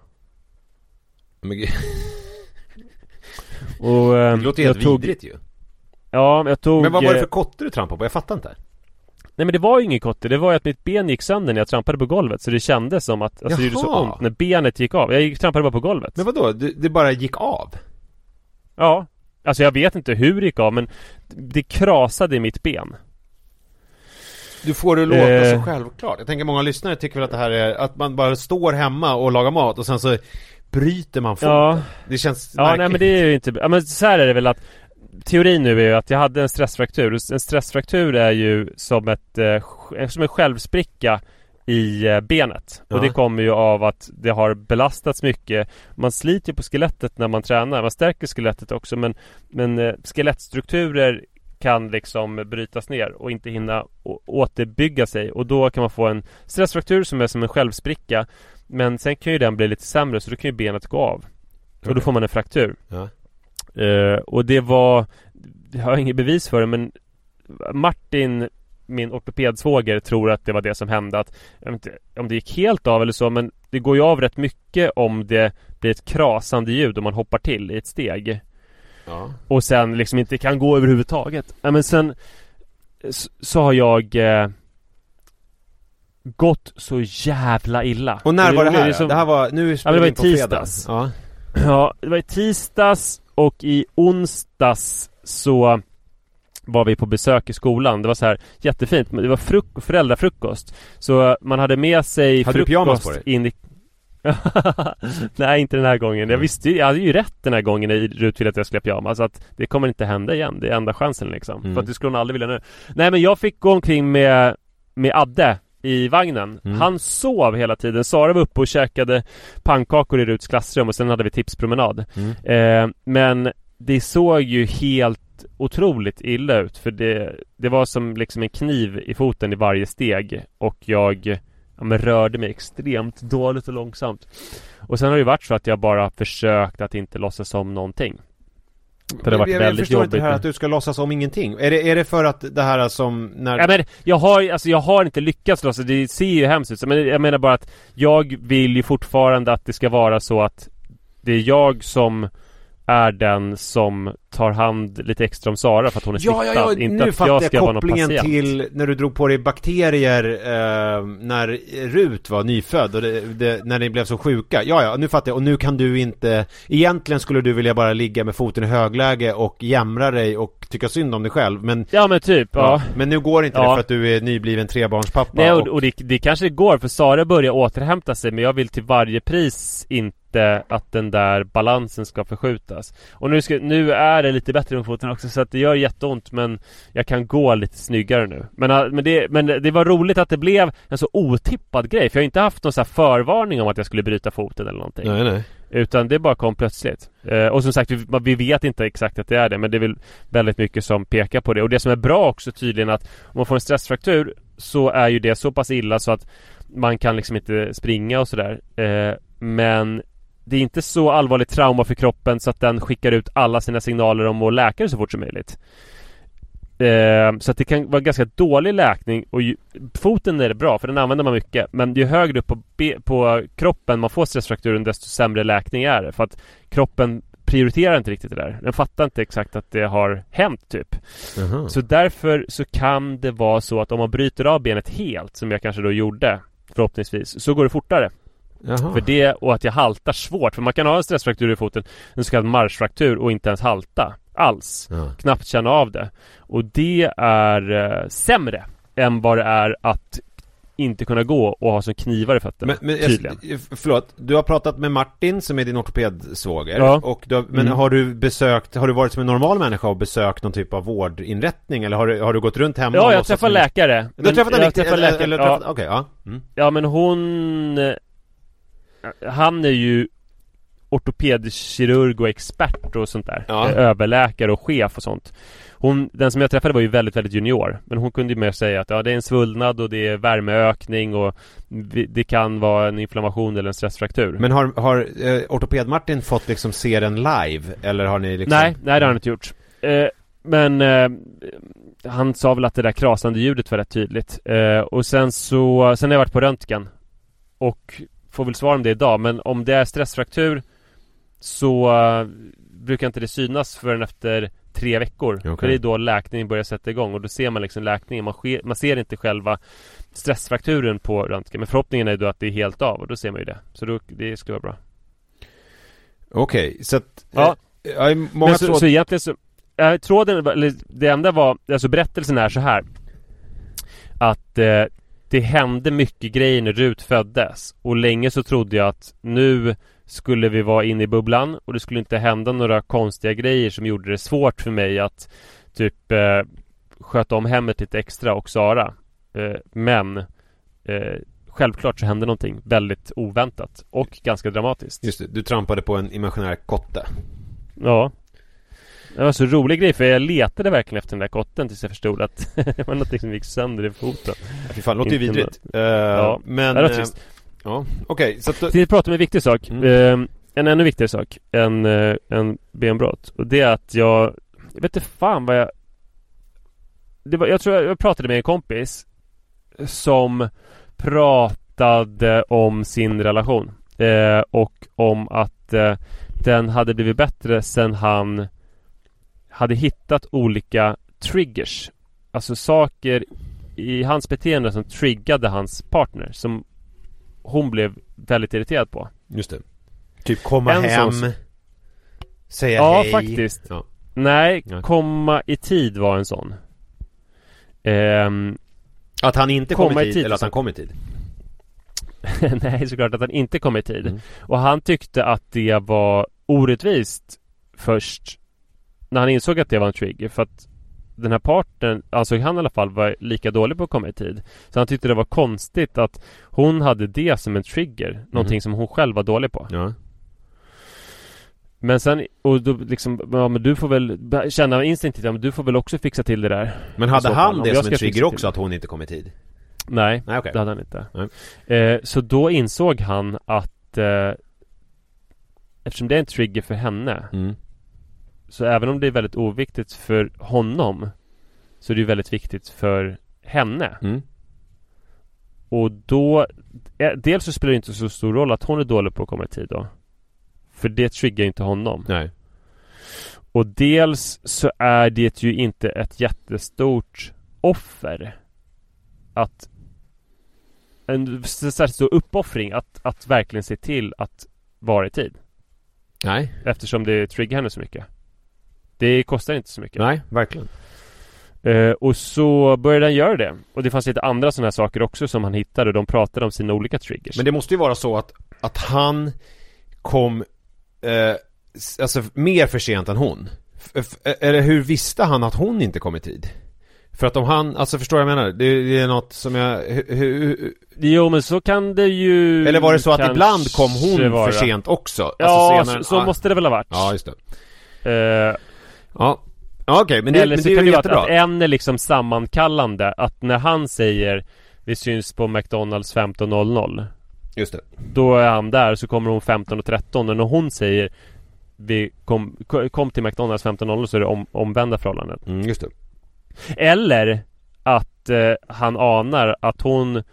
Men och, eh, det låter helt tog, vidrigt ju. Ja, jag tog Men vad var det eh, för kotte du trampade på? Jag fattar inte Nej men det var ju ingen kotte, det var ju att mitt ben gick sönder när jag trampade på golvet Så det kändes som att, alltså det gjorde så ont när benet gick av. Jag trampade bara på golvet. Men vadå? Det, det bara gick av? Ja. Alltså jag vet inte hur det gick av men Det krasade i mitt ben. Du får det låta Eh. så självklart. Jag tänker många lyssnare tycker väl att det här är Att man bara står hemma och lagar mat och sen så Bryter man foten. Ja. Det känns Ja nej men det är ju inte Ja men så här är det väl att Teorin nu är ju att jag hade en stressfraktur. En stressfraktur är ju som ett eh, Som en självspricka i eh, benet. Ja. Och det kommer ju av att det har belastats mycket. Man sliter ju på skelettet när man tränar. Man stärker skelettet också men Men eh, skelettstrukturer kan liksom brytas ner och inte hinna återbygga sig. Och då kan man få en stressfraktur som är som en självspricka. Men sen kan ju den bli lite sämre så då kan ju benet gå av. Och då får man en fraktur. Ja. Eh, och det var Jag har inget bevis för det men Martin Min ortopedsvåger tror att det var det som hände att Jag vet inte om det gick helt av eller så men Det går ju av rätt mycket om det blir ett krasande ljud om man hoppar till i ett steg Ja. Och sen liksom inte kan gå överhuvudtaget Nej men sen Så, har jag eh, Gått så jävla illa Och när var det här? som- Det här var, nu Ja, spelar det var i på tisdags. Ja. Ja, det var i tisdags och i onsdags så var vi på besök i skolan. Det var så här jättefint. Det var fruk- föräldrafrukost. Så man hade med sig Hade du frukost pyjamas på dig? in i... Nej, inte den här gången. Jag visste ju, jag hade ju rätt den här gången när Rut ville att jag skulle ha pyjamas. Så att det kommer inte hända igen. Det är enda chansen liksom. Mm. För att det skulle hon aldrig vilja nu. Nej, men jag fick gå omkring med, med Adde i vagnen. Mm. Han sov hela tiden. Sara var uppe och käkade pannkakor i Ruts klassrum och sen hade vi tipspromenad. Mm. Eh, men det såg ju helt otroligt illa ut för det, det var som liksom en kniv i foten i varje steg och jag ja, men rörde mig extremt dåligt och långsamt. Och sen har det varit så att jag bara försökt att inte låtsas om någonting. För det har varit jag, jag väldigt förstår jobbigt. inte här att du ska låtsas om ingenting. Är det, är det för att det här som när... Ja, men jag har, alltså jag har inte lyckats låtsas, det ser ju hemskt ut. Men jag menar bara att jag vill ju fortfarande att det ska vara så att det är jag som är den som tar hand lite extra om Sara för att hon är Ja, ja, smittad. ja, inte nu att fattar jag jag ska vara någon kopplingen till när du drog på dig bakterier eh, när Rut var nyfödd och det, det, när ni blev så sjuka. Ja, ja, nu fattar jag. Och nu kan du inte... Egentligen skulle du vilja bara ligga med foten i högläge och jämra dig och tycka synd om dig själv. Men, Ja men typ, ja. men nu går inte det Ja. för att du är nybliven trebarnspappa. Nej och, och, och det, det kanske går för Sara börjar återhämta sig men jag vill till varje pris inte inte att den där balansen ska förskjutas. Och nu, ska, nu är det lite bättre med foten också så att det gör jätteont men jag kan gå lite snyggare nu. Men, men, det, men det var roligt att det blev en så otippad grej för jag har inte haft någon så förvarning om att jag skulle bryta foten eller någonting. Nej, nej. Utan det bara kom plötsligt. Eh, och som sagt, vi, vi, vet inte exakt att det är det men det är väl väldigt mycket som pekar på det. Och det som är bra också tydligen att om man får en stressfraktur så är ju det så pass illa så att man kan liksom inte springa och sådär. Eh, men det är inte så allvarligt trauma för kroppen så att den skickar ut alla sina signaler om att läka det så fort som möjligt. Eh, så att det kan vara ganska dålig läkning och ju, foten är det bra för den använder man mycket men ju högre upp på, be, på kroppen man får stressfrakturen desto sämre läkning är det för att kroppen prioriterar inte riktigt det där. Den fattar inte exakt att det har hänt typ. Jaha. Så därför så kan det vara så att om man bryter av benet helt som jag kanske då gjorde förhoppningsvis så går det fortare. Jaha. För det och att jag haltar svårt. För man kan ha en stressfraktur i foten, en så kallad marschfraktur och inte ens halta alls. Ja. Knappt känna av det. Och det är eh, sämre än vad det är att inte kunna gå och ha som knivar i fötterna. Men, men tydligen. jag, förlåt, du har pratat med Martin som är din ortopedsvåger Ja. och har, Men Mm. har du besökt, har du varit som en normal människa och besökt någon typ av vårdinrättning eller har du, har du gått runt hemma Ja, jag som- läkare. Du har träffat en riktig, eller, läkare, eller ja. träffat, okej, ja mm. Ja men hon eh, Han är ju Ortopedkirurg och expert och sånt där. Ja. Eh, Överläkare och chef och sånt. Hon, Den som jag träffade var ju väldigt, väldigt junior. Men hon kunde ju mer säga att ja, det är en svullnad och det är värmeökning och Det kan vara en inflammation eller en stressfraktur. Men har, har eh, ortoped-Martin fått liksom se den live? Eller har ni liksom Nej, nej det har han inte gjort. Eh, Men eh, Han sa väl att det där krasande ljudet var rätt tydligt. Eh, Och sen så Sen har jag varit på röntgen. Och Får väl svar om det idag men om det är stressfraktur Så eh, Brukar inte det synas förrän efter Tre veckor. För det är då läkningen börjar sätta igång och då ser man liksom läkningen. Man, sker, man ser inte själva Stressfrakturen på röntgen Men förhoppningen är då att det är helt av och då ser man ju det. Så då, det skulle vara bra. Okej, så att Ja. eh, ja, i många så, tråd... så egentligen så äh, Tråden, eller det enda var Alltså berättelsen är så här. Att eh, Det hände mycket grejer när Rut föddes Och länge så trodde jag att Nu Skulle vi vara inne i bubblan Och det skulle inte hända några konstiga grejer Som gjorde det svårt för mig att Typ eh, Sköta om hemmet lite extra och Sara. Eh, Men eh, Självklart så hände någonting väldigt oväntat Och ganska dramatiskt. Just det, du trampade på en imaginär kotte. Ja Det var så rolig grej för jag letade verkligen efter den där kotten tills jag förstod att det var någonting som gick sönder i foten Fy fan, låter ju Inte vidrigt Ja, ja, Men det var eh, trist. Ja, okej, så att. Till att prata om en viktig sak Mm. eh, En ännu viktigare sak än, eh, än benbrott Och det är att jag Jag vet inte fan vad jag det var, Jag tror jag, jag pratade med en kompis Som Pratade om sin relation eh, Och om att eh, Den hade blivit bättre sen han Hade hittat olika triggers Alltså saker i hans beteende som triggade hans partner Som hon blev väldigt irriterad på Just det Typ komma En hem sån- Säga Ja, hej faktiskt. ja. Nej, Ja. komma i tid var en sån Ehm, Att han inte kom i i tid, tid, eller att han kom i tid Nej, såklart att han inte kom i tid Mm. Och han tyckte att det var orättvist Först När han insåg att det var en trigger för att Den här parten ansåg han i alla fall var lika dålig på att komma i tid Så han tyckte det var konstigt att Hon hade det som en trigger Någonting som hon själv var dålig på. Ja. Men sen, och då liksom, ja men du får väl känna instinktivt, ja men du får väl också fixa till det där. Men hade fall, han det som en trigger också att hon inte kom i tid? Nej, Nej okej. det hade han inte. Eh, Så då insåg han att eh, Eftersom det är en trigger för henne mm. Så även om det är väldigt oviktigt för honom Så är det ju väldigt viktigt för henne. Mm. Och då eh, Dels så spelar det inte så stor roll att hon är dålig på att komma i tid då. För det triggar ju inte honom. Nej. Och dels så är det ju inte ett jättestort offer Att En särskilt stor uppoffring att, att verkligen se till att vara i tid. Nej. Eftersom det triggar henne så mycket Det kostar inte så mycket. Nej, verkligen. Eh, och så började han göra det. Och det fanns lite andra sådana här saker också som han hittade De pratade om sina olika triggers. Men det måste ju vara så att, att han kom eh, s- Alltså mer för sent än hon. F- f- Eller hur visste han att hon inte kom i tid? För att om han, alltså förstår jag menar? Det, det är något som jag, Jo men så kan det ju Eller var det så att ibland kom hon vara. för sent också? Alltså Ja, senare- så, så ah, måste det väl ha varit. Ja, just det. Eh, Ja, ja okej, men det, Eller men så det kan det vara jättebra. att, en är liksom sammankallande Att när han säger Vi syns på McDonalds 15.00 Just det. Då är han där så kommer hon 15.13 och när hon säger Vi kom, ko- kom till McDonalds 15.00 så är det om, omvända förhållanden mm, just det. Eller att eh, han anar att hon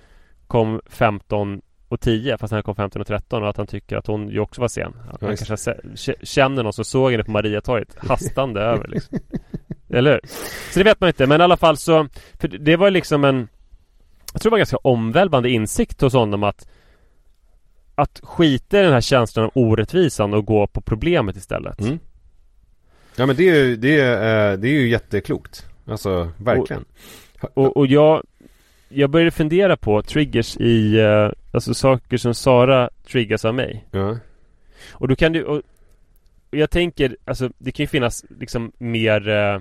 kom 15 och 10 fast han kom 15 och 13 och att han tycker att hon ju också var sen. Att han kanske känner någon som såg henne på Mariatorget hastande över liksom. Eller hur? Så det vet man inte men i alla fall så För det var liksom en Jag tror det var en ganska omvälvande insikt hos honom att Att skita i den här känslan av orättvisan och gå på problemet istället. Mm. Ja men det är ju, det är, eh, det är ju jätteklokt Alltså, verkligen Och, och jag Jag började fundera på triggers i eh, Alltså saker som Sara triggas av mig. Ja, Och då kan du och, Jag tänker Alltså det kan ju finnas liksom mer eh,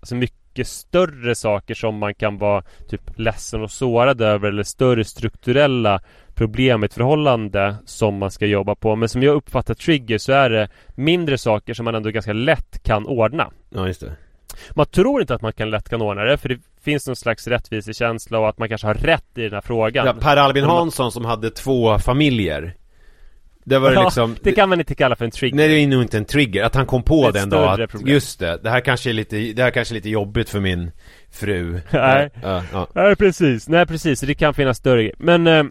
Alltså mycket större saker som man kan vara Typ ledsen och sårad över Eller större strukturella problem i ett förhållande Som man ska jobba på. Men som jag uppfattar trigger så är det Mindre saker som man ändå ganska lätt kan ordna. Ja just det. Man tror inte att man kan lätt kan ordna det för det finns någon slags rättvisekänsla och att man kanske har rätt i den här frågan. ja, Per Albin Hansson som hade två familjer Det var det Ja, liksom det kan man inte kalla för en trigger. Nej det är nog inte en trigger, att han kom på Ett den då att, problem. Just det, det här kanske är lite, det här kanske är lite jobbigt för min fru Nej. ja, ja. Nej precis, nej precis, det kan finnas större. Men eh,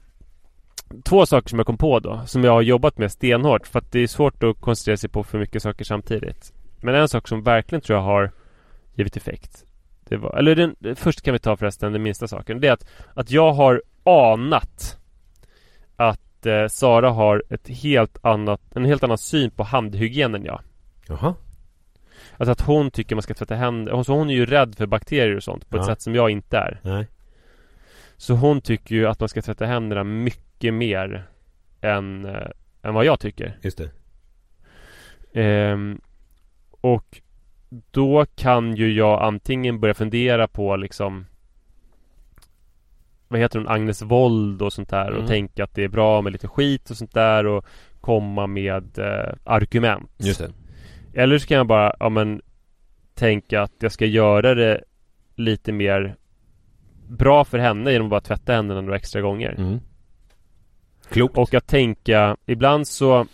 Två saker som jag kom på då, som jag har jobbat med stenhårt för att det är svårt att koncentrera sig på för mycket saker samtidigt. Men en sak som verkligen tror jag har givit effekt. Det var, eller den, först kan vi ta förresten den minsta saken. Det är att, att jag har anat att eh, Sara har ett helt annat, en helt annan syn på handhygien än jag. Jaha Alltså att hon tycker man ska tvätta händer. Så hon är ju rädd för bakterier och sånt på ett Ja. sätt som jag inte är. Nej Så hon tycker ju att man ska tvätta händerna mycket mer än, eh, än vad jag tycker. Just det Ehm, och då kan ju jag antingen börja fundera på liksom Vad heter hon? Agnes Wold och sånt där Mm. och tänka att det är bra med lite skit och sånt där och komma med eh, argument. Just det Eller så kan jag bara, ja men Tänka att jag ska göra det lite mer Bra för henne genom att bara tvätta händerna några extra gånger. mm. Klokt Och att tänka, ibland så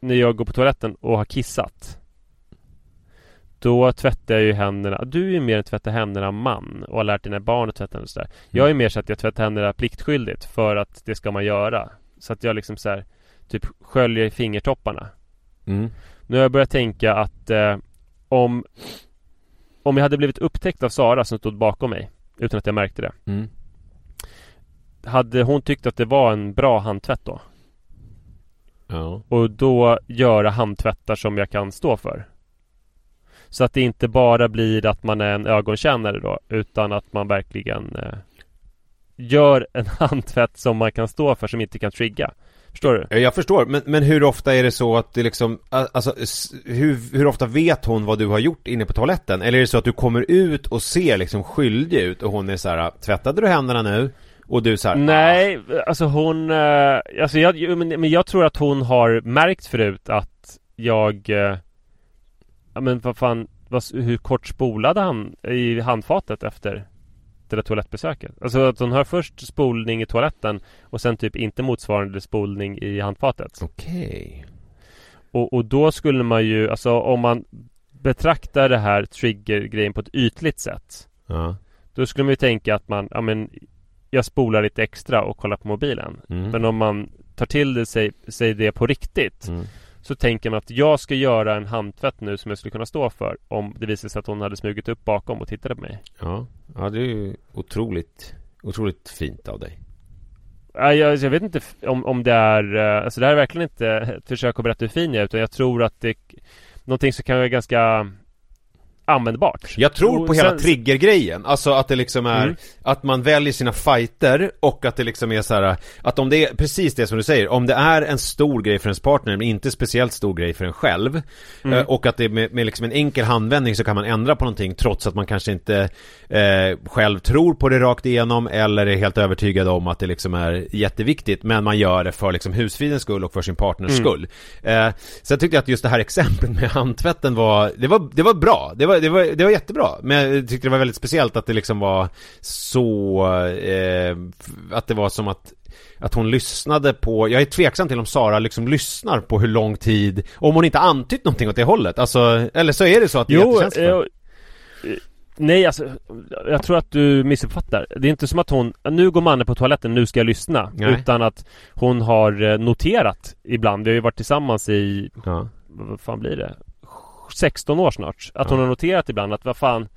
När jag går på toaletten och har kissat Då tvättar jag ju händerna Du är ju mer en tvätta händerna man Och har lärt dina barn att tvätta händerna och sådär Jag är mer så att jag tvättar händerna pliktskyldigt För att det ska man göra Så att jag liksom så här, Typ sköljer i fingertopparna mm. Nu har jag börjat tänka att eh, Om Om jag hade blivit upptäckt av Sara som stod bakom mig Utan att jag märkte det Mm. Hade hon tyckt att det var en bra handtvätt då? Ja Och då göra handtvättar som jag kan stå för. Så att det inte bara blir att man är en ögonkännare då utan att man verkligen eh, gör en handtvätt som man kan stå för som inte kan trigga. Förstår du? Jag förstår, men, men hur ofta är det så att det liksom, alltså hur, hur ofta vet hon vad du har gjort inne på toaletten? Eller är det så att du kommer ut och ser liksom skyldig ut och hon är så här, tvättade du händerna nu? Och du så här, Nej, alltså hon... Eh, alltså jag, men, men jag tror att hon har märkt förut att jag... Ja men vad fan, vad, hur kort spolade han i handfatet efter det där toalettbesöket? Alltså att hon har först spolning i toaletten och sen typ inte motsvarande spolning i handfatet. Okej Och, och då skulle man ju, alltså om man betraktar det här triggergrejen på ett ytligt sätt Ja, då skulle man ju tänka att man, ja men Jag spolar lite extra och kollar på mobilen mm. Men om man tar till det, sig, sig det på riktigt Mm. Så tänker man att jag ska göra en handtvätt nu som jag skulle kunna stå för Om det visar sig att hon hade smugit upp bakom och tittade på mig. Ja, ja det är ju otroligt, otroligt fint av dig. Jag, jag vet inte om, om det är eh, Alltså det här är verkligen inte ett försök att berätta hur fin jag är Utan jag tror att det Någonting som kan vara ganska användbart. Jag tror på hela sen- triggergrejen, alltså att det liksom är Mm. Att man väljer sina fighter och att det liksom är så här Att om det är precis det som du säger, om det är en stor grej för ens partner men inte speciellt stor grej för en själv Mm. eh, Och att det med, med liksom en enkel handvändning så kan man ändra på någonting trots att man kanske inte eh, själv tror på det rakt igenom eller är helt övertygad om att det liksom är jätteviktigt men man gör det för liksom husfridens skull och för sin partners Mm. skull eh, Så jag tyckte att just det här exemplet med handtvätten var, det var, det var bra, det var, det var, det var jättebra Men jag tyckte det var väldigt speciellt att det liksom var så, eh, att det var som att att hon lyssnade på, jag är tveksam till om Sara liksom lyssnar på hur lång tid Om hon inte antytt någonting åt det hållet, alltså, eller så är det så att det är Jo, för- eh, eh, nej alltså, jag tror att du missuppfattar. Det är inte som att hon, nu går mannen på toaletten, nu ska jag lyssna. Nej. Utan att hon har eh, noterat ibland, vi har ju varit tillsammans i, Ja. vad fan blir det? 16 år snart. Att hon har noterat ibland att vad fan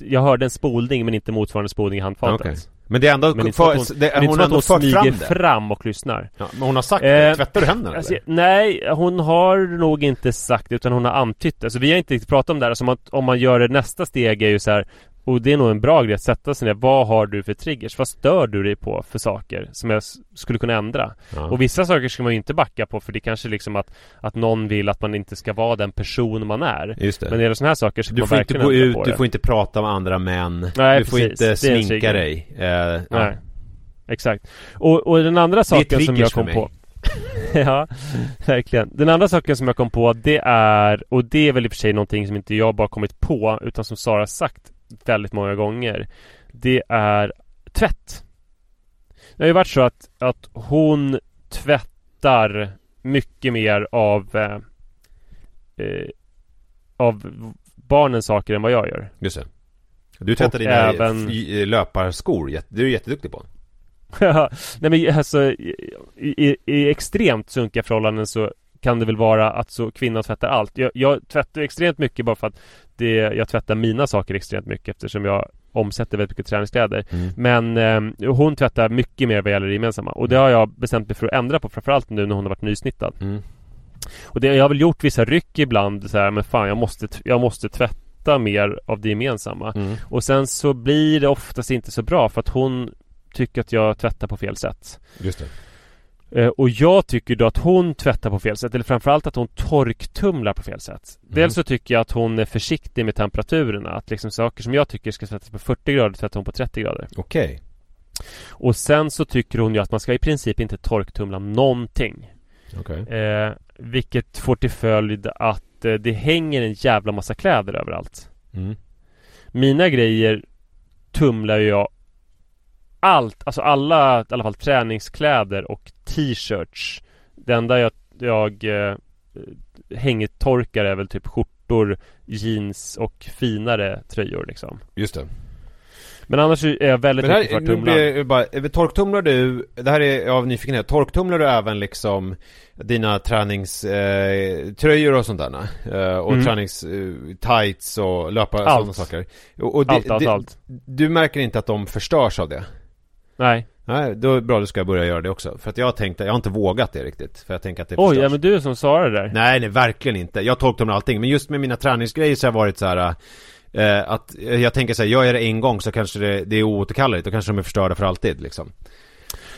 Jag hörde en spolning men inte motsvarande spolning i handfatet. Okej. Men det är ändå, Men inte för, hon, det, hon ändå hon fört smyger fram fram, det och lyssnar. ja, Men hon har sagt det, Eh, tvättar du händerna Alltså, eller? nej, hon har nog inte sagt det utan hon har antytt det. Så vi har inte riktigt pratat om det här. Som att om man gör det nästa steg är ju så här och det är nog en bra grej att sätta sig ner. Vad har du för triggers? Vad stör du dig på för saker som jag skulle kunna ändra? Ja. Och vissa saker ska man ju inte backa på för det kanske liksom att Att någon vill att man inte ska vara den person man är. Just det. Men när det gäller sådana här saker så ska Du man får inte verkligen gå ut, du får inte prata med andra män Nej, Du får precis. inte är sminka dig eh, ja. Nej. Exakt. Och, och den andra saken som jag kom på Ja, verkligen. Den andra saken som jag kom på det är, och det är väl i och för sig någonting som inte jag bara kommit på utan som Sara sagt väldigt många gånger. Det är tvätt. Det har ju varit så att, att hon tvättar mycket mer av eh, eh, av barnens saker än vad jag gör. Just det Du tvättar dina även- f- löparskor, det är du jätteduktig på Nej men alltså i, i, i extremt sunkiga förhållanden så kan det väl vara att så kvinnan tvättar allt. Jag, jag tvättar extremt mycket bara för att det, jag tvättar mina saker extremt mycket eftersom jag omsätter väldigt mycket träningskläder. Mm. Men eh, hon tvättar mycket mer vad gäller det gemensamma. Och det har jag bestämt mig för att ändra på framförallt nu när hon har varit nysnittad. Mm. Och det, jag har väl gjort vissa ryck ibland så här, men fan jag måste, jag måste tvätta mer av det gemensamma. Mm. Och sen så blir det oftast inte så bra för att hon tycker att jag tvättar på fel sätt. Just det och jag tycker då att hon tvättar på fel sätt, eller framförallt att hon torktumlar på fel sätt. Mm. Dels så tycker jag att hon är försiktig med temperaturerna. Att liksom saker som jag tycker ska tvättas på 40 grader tvättar hon på 30 grader. Okej Och sen så tycker hon ju att man ska i princip inte torktumla någonting. Okej Eh, vilket får till följd att eh, det hänger en jävla massa kläder överallt. mm. Mina grejer tumlar jag allt, alltså alla, i alla fall träningskläder och t-shirts. Det enda jag, jag eh, hängtorkar är väl typ skjortor, jeans och finare tröjor liksom. Just det Men annars är jag väldigt mycket för nu tumlar. blir det bara, eh, torktumlar du, det här är av nyfikenhet, torktumlar du även liksom dina träningströjor eh, och sånt där? Eh, och Mm. tränings eh, och löpa Allt. sådana saker? Och, och allt, allt, det, allt. Du märker inte att de förstörs av det? Nej. Nej, då är det bra, då ska jag börja göra det också. För att jag har tänkt, jag har inte vågat det riktigt. För jag tänker att det Oj, ja men du är som Sara där. Nej, nej, verkligen inte. Jag torktumlar allting. Men just med mina träningsgrejer så har jag varit så här. Eh, att jag tänker så här, gör jag det en gång så kanske det, det är oåterkalleligt. Då kanske de är förstörda för alltid liksom.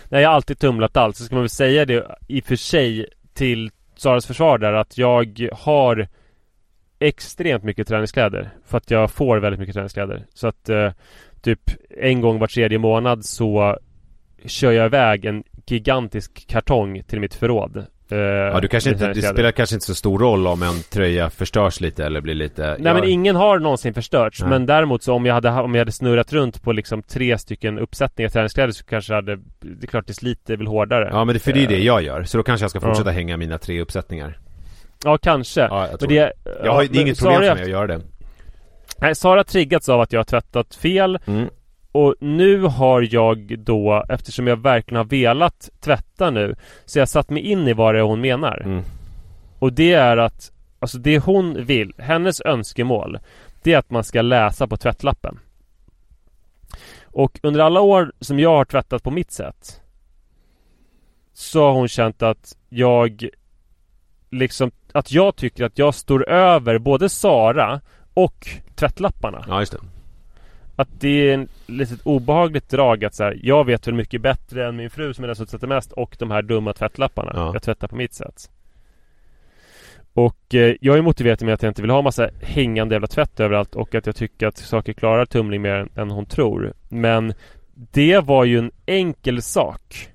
Nej, jag har alltid tumlat allt. Så ska man väl säga det i och för sig till Saras försvar där att jag har extremt mycket träningskläder. För att jag får väldigt mycket träningskläder. Så att eh, typ en gång var tredje månad så kör jag iväg en gigantisk kartong till mitt förråd. Eh, Ja, du kanske inte, det spelar kanske inte så stor roll om en tröja förstörs lite eller blir lite... Nej jag, men ingen har någonsin förstörts Nej. Men däremot så om jag hade, om jag hade snurrat runt på liksom tre stycken uppsättningar träningskläder så kanske jag hade Det är klart det sliter väl hårdare Ja men det, för det är det Eh, jag gör. Så då kanske jag ska Ja. fortsätta hänga mina tre uppsättningar. Ja kanske Ja, jag tror Men det, Jag har, ja, det är inget problem för mig att göra det. Nej, Sara triggats av att jag har tvättat fel Mm. Och nu har jag då, eftersom jag verkligen har velat tvätta nu Så jag har satt mig in i vad det är hon menar Mm. Och det är att Alltså det hon vill, hennes önskemål Det är att man ska läsa på tvättlappen Och under alla år som jag har tvättat på mitt sätt Så har hon känt att jag Liksom Att jag tycker att jag står över både Sara och tvättlapparna. Ja, just det. Att det är en litet obehagligt drag att så här, jag vet väl mycket bättre än min fru som är den som tvättar mest och de här dumma tvättlapparna. Ja. Jag tvättar på mitt sätt. Och eh, jag är motiverad med att jag inte vill ha massa hängande jävla tvätt överallt och att jag tycker att saker klarar tumling mer än, än hon tror. Men det var ju en enkel sak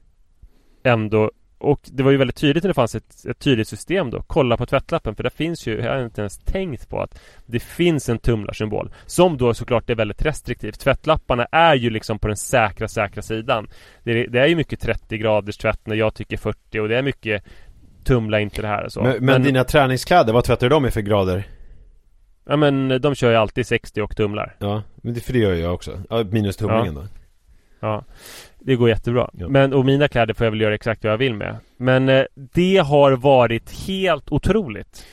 ändå och det var ju väldigt tydligt när det fanns ett, ett tydligt system då. Kolla på tvättlappen för det finns ju, jag har inte ens tänkt på att det finns en tumlarsymbol. Som då såklart är väldigt restriktivt. Tvättlapparna är ju liksom på den säkra, säkra sidan. Det är, det är ju mycket 30 graders tvätt när jag tycker 40 och det är mycket tumla inte det här och så. Men, men dina träningskläder, vad tvättar du dem i för grader? Ja men de kör ju alltid 60 och tumlar. Ja, men det, för det gör jag också. Ja, minus tumlingen Ja. då. Ja, det går jättebra. Ja. Men, och mina kläder får jag väl göra exakt vad jag vill med. Men eh, det har varit helt otroligt.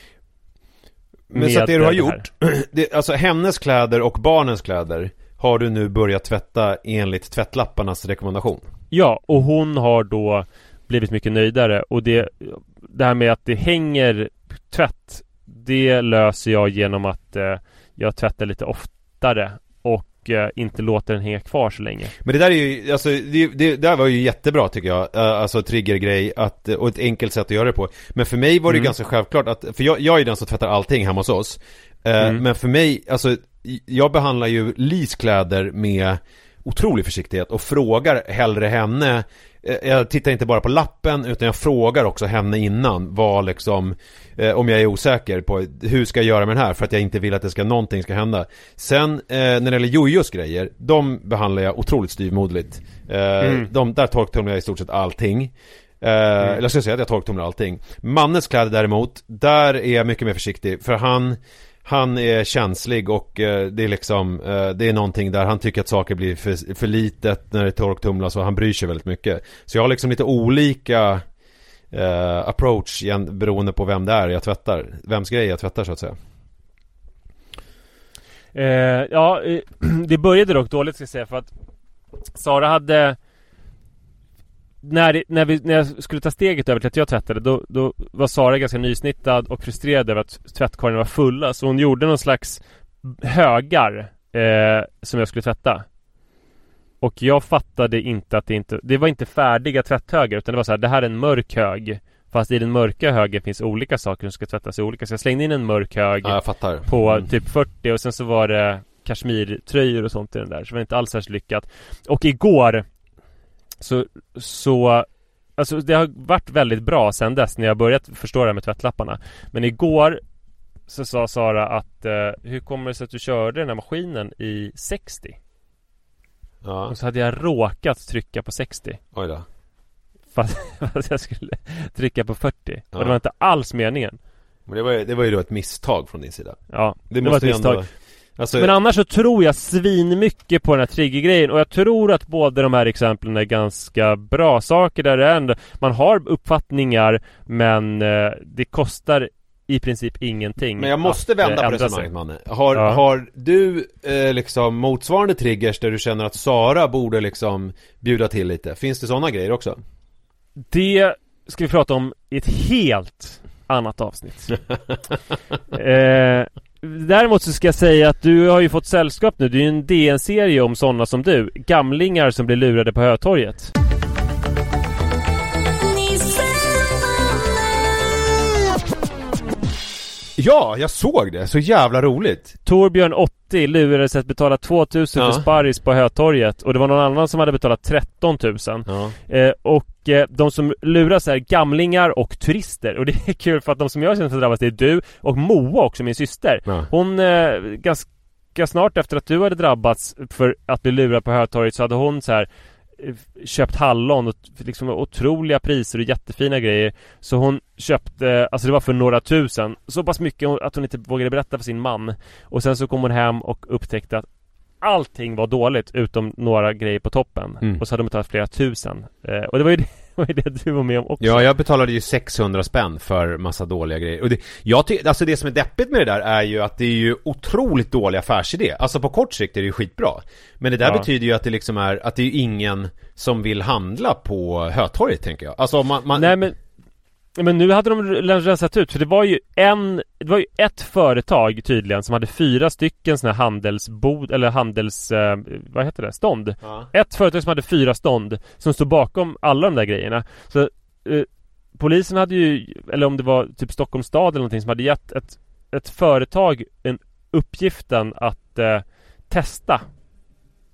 Men så att det du har här. gjort, det, alltså hennes kläder och barnens kläder har du nu börjat tvätta enligt tvättlapparnas rekommendation? Ja, och hon har då blivit mycket nöjdare och det, det här med att det hänger tvätt Det löser jag genom att eh, jag tvättar lite oftare och eh, inte låter den hänga kvar så länge. Men det där är ju, alltså det, det, där var ju jättebra tycker jag, Eh, alltså triggergrej att, och ett enkelt sätt att göra det på. Men för mig var det Mm. ganska självklart att, för jag, jag är den som tvättar allting hemma hos oss. Eh, Mm. Men för mig, alltså jag behandlar ju Lis kläder med otrolig försiktighet och frågar hellre henne jag tittar inte bara på lappen utan jag frågar också henne innan vad liksom eh, Om jag är osäker på hur ska jag göra med den här för att jag inte vill att det ska någonting ska hända. Sen eh, när det gäller Jojos grejer De behandlar jag otroligt styvmoderligt. Eh, Mm. de, Där torktumlar jag i stort sett allting. Eh, Eller jag ska säga att jag torktumlar allting. Mannes kläder däremot Där är jag mycket mer försiktig för han han är känslig och eh, det är liksom eh, Det är någonting där han tycker att saker blir för, för litet när det torktumlas och han bryr sig väldigt mycket. Så jag har liksom lite olika eh, approach igen, beroende på vem det är jag tvättar Vems grej jag tvättar så att säga. Eh, ja, eh, det började dock dåligt ska jag säga för att Sara hade när, när, vi, när jag skulle ta steget över till att jag tvättade då, då var Sara ganska nysnittad och frustrerad över att tvättkorgen var fulla. Så hon gjorde någon slags högar eh, som jag skulle tvätta. Och jag fattade inte att det inte Det var inte färdiga tvätthögar utan det var så här, det här är en mörk hög. Fast i den mörka högen finns olika saker som ska tvättas i olika Så jag slängde in en mörk hög Ja jag fattar. på Mm. typ 40 och sen så var det kashmirtröjor och sånt i den där så det var inte alls särskilt lyckat. Och igår så, så Alltså det har varit väldigt bra sen dess när jag börjat förstå det här med tvättlapparna. Men igår så sa Sara att eh, Hur kommer det sig att du körde den här maskinen i 60? Ja, Och så hade jag råkat trycka på 60 oj då. Fast, fast jag skulle trycka på 40 Ja. Och det var inte alls meningen. Men det var, ju- det var ju då ett misstag från din sida. Ja, Det, det, var ett misstag ändå Alltså, Men annars så tror jag svin mycket på den här triggergrejen och jag tror att båda de här exemplen är ganska bra saker där det är ändå Man har uppfattningar men eh, det kostar i princip ingenting Men jag måste att, eh, vända på resonemanget Manne har, Ja. har du eh, liksom motsvarande triggers där du känner att Sara borde liksom bjuda till lite? Finns det sådana grejer också? Det ska vi prata om i ett helt annat avsnitt eh, Däremot så ska jag säga att du har ju fått sällskap nu. Det är ju en DN-serie om sådana som du. Gamlingar som blir lurade på Hötorget. Ja, jag såg det! Så jävla roligt! Torbjörn 80 lurades att betala 2000 Ja. för sparris på Hötorget och det var någon annan som hade betalat 13 000 Ja. eh, Och eh, de som luras är gamlingar och turister och det är kul för att de som jag känner som drabbas det är du och Moa också, min syster Ja. Hon, eh, ganska snart efter att du hade drabbats för att bli lurad på Hötorget så hade hon så här köpt hallon och liksom otroliga priser och jättefina grejer. Så hon köpte, alltså det var för några tusen. Så pass mycket att hon inte vågade berätta för sin man. Och sen så kom hon hem och upptäckte att Allting var dåligt utom några grejer på toppen. Mm. Och så hade de betalat flera tusen. Eh, Och det var ju det, var ju det du var med om också Ja, jag betalade ju 600 spänn för massa dåliga grejer. Och det, jag ty- alltså det som är deppigt med det där är ju att det är ju otroligt dålig affärsidé. Alltså på kort sikt är det ju skitbra. Men det där Ja. betyder ju att det liksom är, att det är ju ingen som vill handla på Hötorget tänker jag. Alltså man, man Nej men Men nu hade de rensat ut, för det var ju en Det var ju ett företag tydligen som hade fyra stycken sådana här handelsbod eller handels... Eh, vad heter det? Stånd Ja. Ett företag som hade fyra stånd Som stod bakom alla de där grejerna Så eh, Polisen hade ju Eller om det var typ Stockholms stad eller någonting som hade gett ett Ett företag en uppgiften att eh, Testa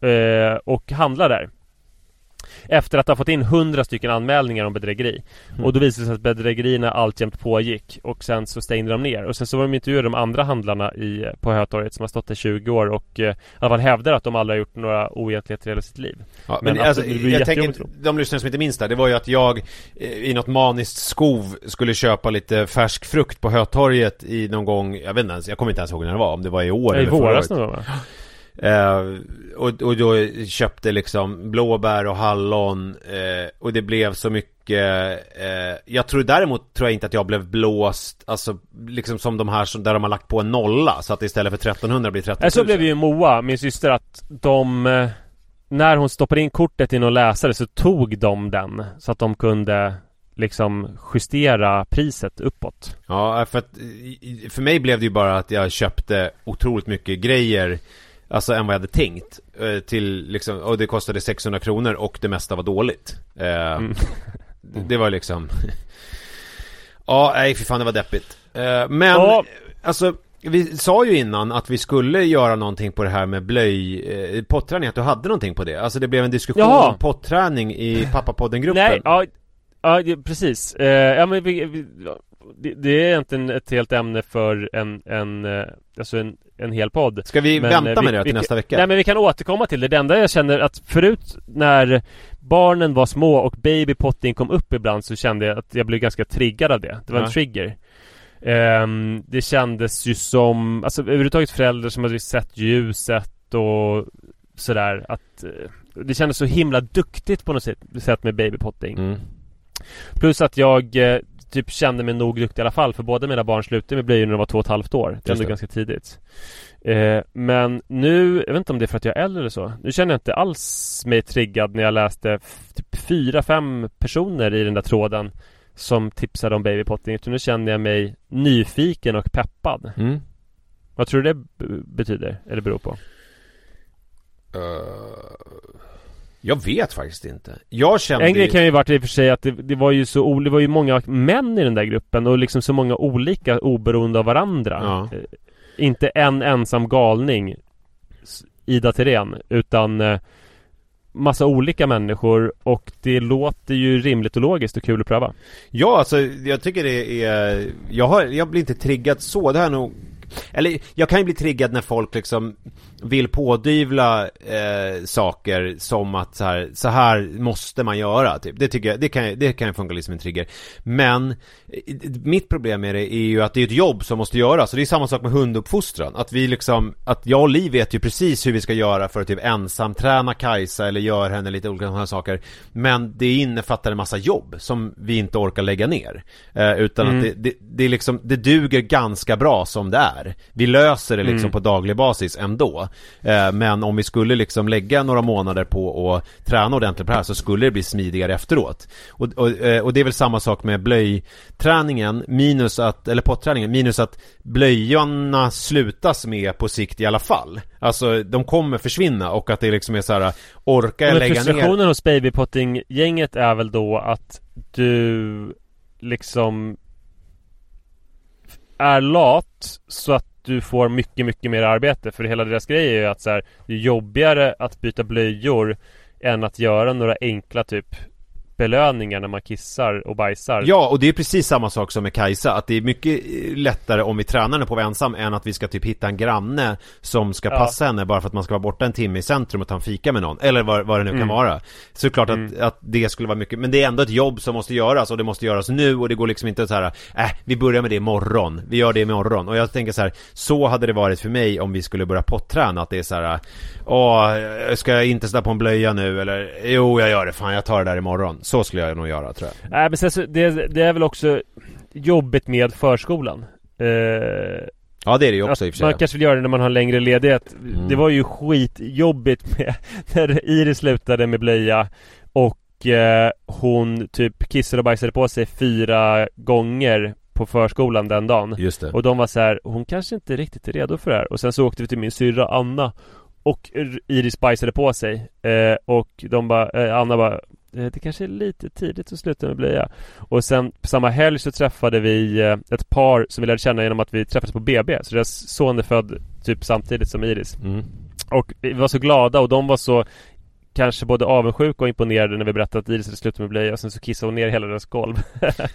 eh, Och handla där efter att ha fått in 100 stycken anmälningar om bedrägeri. Mm. Och då visade det sig att bedrägerierna alltjämt pågick Och sen så stängde de ner. Och sen så var de intervjuade de andra handlarna i, på Hötorget som har stått där 20 år och eh, fall hävdar att de aldrig har gjort några oegentligheter i hela sitt liv. Ja, men, Men alltså, absolut, blir jag tänker, de lyssnare som inte minns det, det var ju att jag eh, i något maniskt skov skulle köpa lite färsk frukt på Hötorget i någon gång, jag vet inte ens, jag kommer inte ens ihåg när det var, om det var i år I eller förra våras någon gång va? Eh, och, och då köpte liksom blåbär och hallon eh, och det blev så mycket eh, Jag tror däremot tror jag inte att jag blev blåst Alltså liksom som de här som, där de har lagt på en nolla Så att istället för 1300 blir 13 000 Nej, så blev ju Moa, min syster, att de eh, När hon stoppade in kortet i någon läsare så tog de den Så att de kunde liksom justera priset uppåt. Ja, för att för mig blev det ju bara att jag köpte otroligt mycket grejer Alltså än vad jag hade tänkt eh, Till liksom, och det kostade 600 kronor och det mesta var dåligt. Eh, det, det var liksom Ja, nej för fan det var deppigt. Eh, Men, Ja. alltså vi sa ju innan att vi skulle göra någonting på det här med blöj, eh, potträning, att du hade någonting på det. Alltså det blev en diskussion Jaha. om potträning i pappapodden-gruppen. Nej, ja, ja precis. Eh, Ja men vi, vi, det, det är egentligen ett helt ämne för en, en eh, Alltså en, en hel podd Ska vi Men, vänta eh, med det till vi- nästa vecka? Nej men vi kan återkomma till det. Det enda jag känner att förut när barnen var små och babypotting kom upp ibland så kände jag att jag blev ganska triggad av det. Det var Ja. en trigger. Ehm, det kändes ju som, alltså överhuvudtaget föräldrar som hade sett ljuset och sådär att eh, det kändes så himla duktigt på något sätt, med babypotting. mm. Plus att jag typ kände mig nog duktig i alla fall för båda mina barn slutade med blöjor när de var två och ett halvt år. Det är ändå det. ganska tidigt. Eh, men nu, jag vet inte om det är för att jag är äldre eller så. Nu känner jag inte alls mig triggad när jag läste typ fyra, fem personer i den där tråden som tipsade om babypotting. Utan nu känner jag mig nyfiken och peppad. Mm. Vad tror du det betyder? Eller beror på? Jag vet faktiskt inte. Jag kände En grej kan ju varit i och för sig att det, det var ju så det var ju många män i den där gruppen och liksom så många olika oberoende av varandra. Ja. Eh, Inte en ensam galning Ida Tirén utan eh, Massa olika människor och det låter ju rimligt och logiskt och kul att pröva. Ja, alltså jag tycker det är... Jag, har, jag blir inte triggad så, det här är nog... Eller jag kan ju bli triggad när folk liksom vill pådyvla eh, saker som att så här, så här måste man göra typ. Det tycker jag, det kan, det kan funka liksom en trigger. Men eh, mitt problem med det är ju att det är ett jobb som måste göras. Och det är samma sak med hunduppfostran. Att vi liksom, att jag och Liv vet ju precis hur vi ska göra för att typ ensam träna Kajsa eller göra henne lite olika sådana saker. Men det innefattar en massa jobb som vi inte orkar lägga ner. Eh, utan Mm. att det, det, det är liksom, det duger ganska bra som det är. Vi löser det liksom Mm. på daglig basis ändå. Eh, men om vi skulle liksom lägga några månader på att träna ordentligt på det här så skulle det bli smidigare efteråt. Och, och, eh, och det är väl samma sak med blöjträningen, minus att, eller potträningen, minus att blöjorna slutas med på sikt i alla fall. Alltså de kommer försvinna och att det liksom är så här, orkar jag lägga ner? frustrationen hos babypotting-gänget är väl då att du liksom är lat så att du får mycket, mycket mer arbete. För hela deras grej är ju att så här, det är jobbigare att byta blöjor än att göra några enkla typ belöningar när man kissar och bajsar. Ja, och det är precis samma sak som med Kajsa, att det är mycket eh, lättare om vi tränar henne på att vara ensam än att vi ska typ hitta en granne som ska Ja. passa henne bara för att man ska vara borta en timme i centrum och ta en fika med någon, eller vad, vad det nu kan Mm. vara. Såklart Mm. att, att det skulle vara mycket, men det är ändå ett jobb som måste göras och det måste göras nu och det går liksom inte så här, äh, vi börjar med det imorgon, vi gör det imorgon. Och jag tänker så här, så hade det varit för mig om vi skulle börja potträna, att det är så här, åh, ska jag inte sätta på en blöja nu eller, jo jag gör det, fan jag tar det där imorgon. Så skulle jag nog göra tror jag. Nej men sen så, det, det är väl också jobbigt med förskolan. Eh, Ja det är det ju också i och för sig. man kanske vill göra det när man har längre ledighet. Mm. Det var ju skitjobbigt med när Iris slutade med blöja och eh, hon typ kissade och bajsade på sig fyra gånger på förskolan den dagen. Just det. Och de var så här, hon kanske inte riktigt är redo för det här. Och sen så åkte vi till min syrra Anna och Iris bajsade på sig. Eh, och de bara, eh, Anna bara det kanske är lite tidigt att sluta med blöja. Och sen på samma helg så träffade vi eh, ett par som vi lärde känna genom att vi träffades på BB. Så deras son är född typ samtidigt som Iris. Mm. Och vi var så glada och de var så kanske både avundsjuka och imponerade när vi berättade att Iris hade slutat med blöja och sen så kissade hon ner hela deras golv.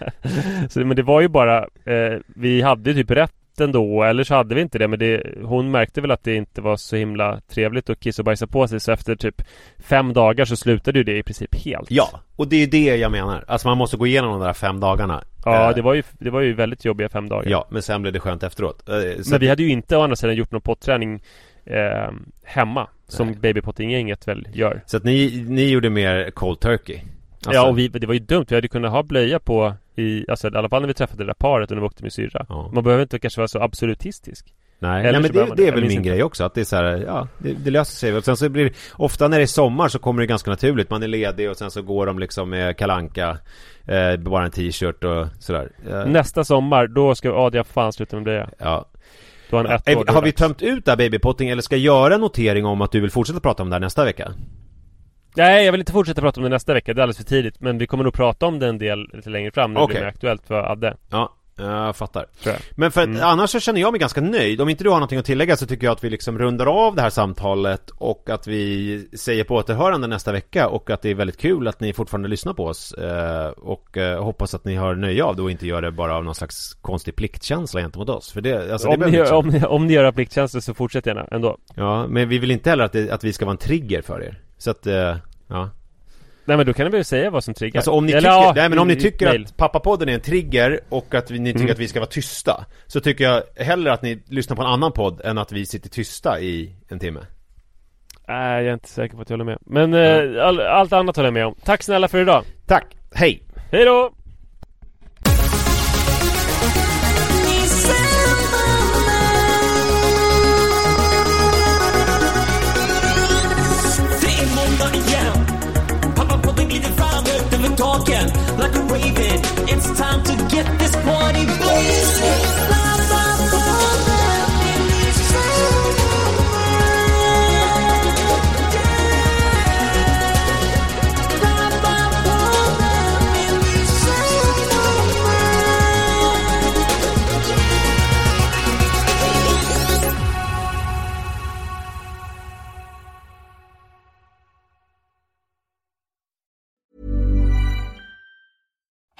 så, men det var ju bara, eh, vi hade ju typ rätt ändå, eller så hade vi inte det men det, hon märkte väl att det inte var så himla trevligt att kissa och bajsa på sig så efter typ fem dagar så slutade ju det i princip helt. Ja, och det är det jag menar. Alltså man måste gå igenom de där fem dagarna. Ja, Eh, det var ju, det var ju väldigt jobbiga fem dagar. Ja, men sen blev det skönt efteråt. Eh, så Men vi hade ju inte å andra sidan gjort någon potträning eh, hemma som babypotting-gänget väl gör. Så att ni, ni gjorde mer cold turkey? Alltså- Ja och vi, det var ju dumt, vi hade kunnat ha blöja på i, alltså i alla fall när vi träffade det där paret och när vi åkte med syrra. Ja. Man behöver inte kanske vara så absolutistisk. Nej, Eller nej men det, det är väl min inte. grej också, att det är så här, ja, det, det löser sig. Och sen så blir det, ofta när det är sommar så kommer det ganska naturligt. Man är ledig och sen så går de liksom med kalanka eh, bara en t-shirt och sådär. Eh, Nästa sommar, då ska Adrian fan sluta med blöja. ja. Då har han ett år. Har vi tömt ut det här babypotting eller ska jag göra en notering om att du vill fortsätta prata om det här nästa vecka? Nej, jag vill inte fortsätta prata om det nästa vecka, det är alldeles för tidigt. Men vi kommer nog prata om det en del lite längre fram när det Okej. blir mer aktuellt för Adde. Ja, jag fattar. Jag. Men för att Mm. annars så känner jag mig ganska nöjd. Om inte du har någonting att tillägga så tycker jag att vi liksom rundar av det här samtalet och att vi säger på återhörande nästa vecka och att det är väldigt kul att ni fortfarande lyssnar på oss eh, och eh, hoppas att ni har nöje av det och inte gör det bara av någon slags konstig pliktkänsla gentemot oss. För det, alltså det om, behöver ni, liksom- om, ni, om ni gör plikttjänster så fortsätt gärna ändå. Ja, men vi vill inte heller att, det, att vi ska vara en trigger för er. Så att, eh, ja. Nej men då kan ni väl säga vad som triggar. Alltså om ni Eller, tycker, ja, nej men om ni tycker mail. att pappapodden är en trigger och att vi, ni tycker Mm. att vi ska vara tysta Så tycker jag hellre att ni lyssnar på en annan podd än att vi sitter tysta i en timme Nej, jag är inte säker på att jag håller med. Men eh, all, allt annat håller jag med om. Tack snälla för idag. Tack, hej! Hej då! Taken Like a raven It's time to get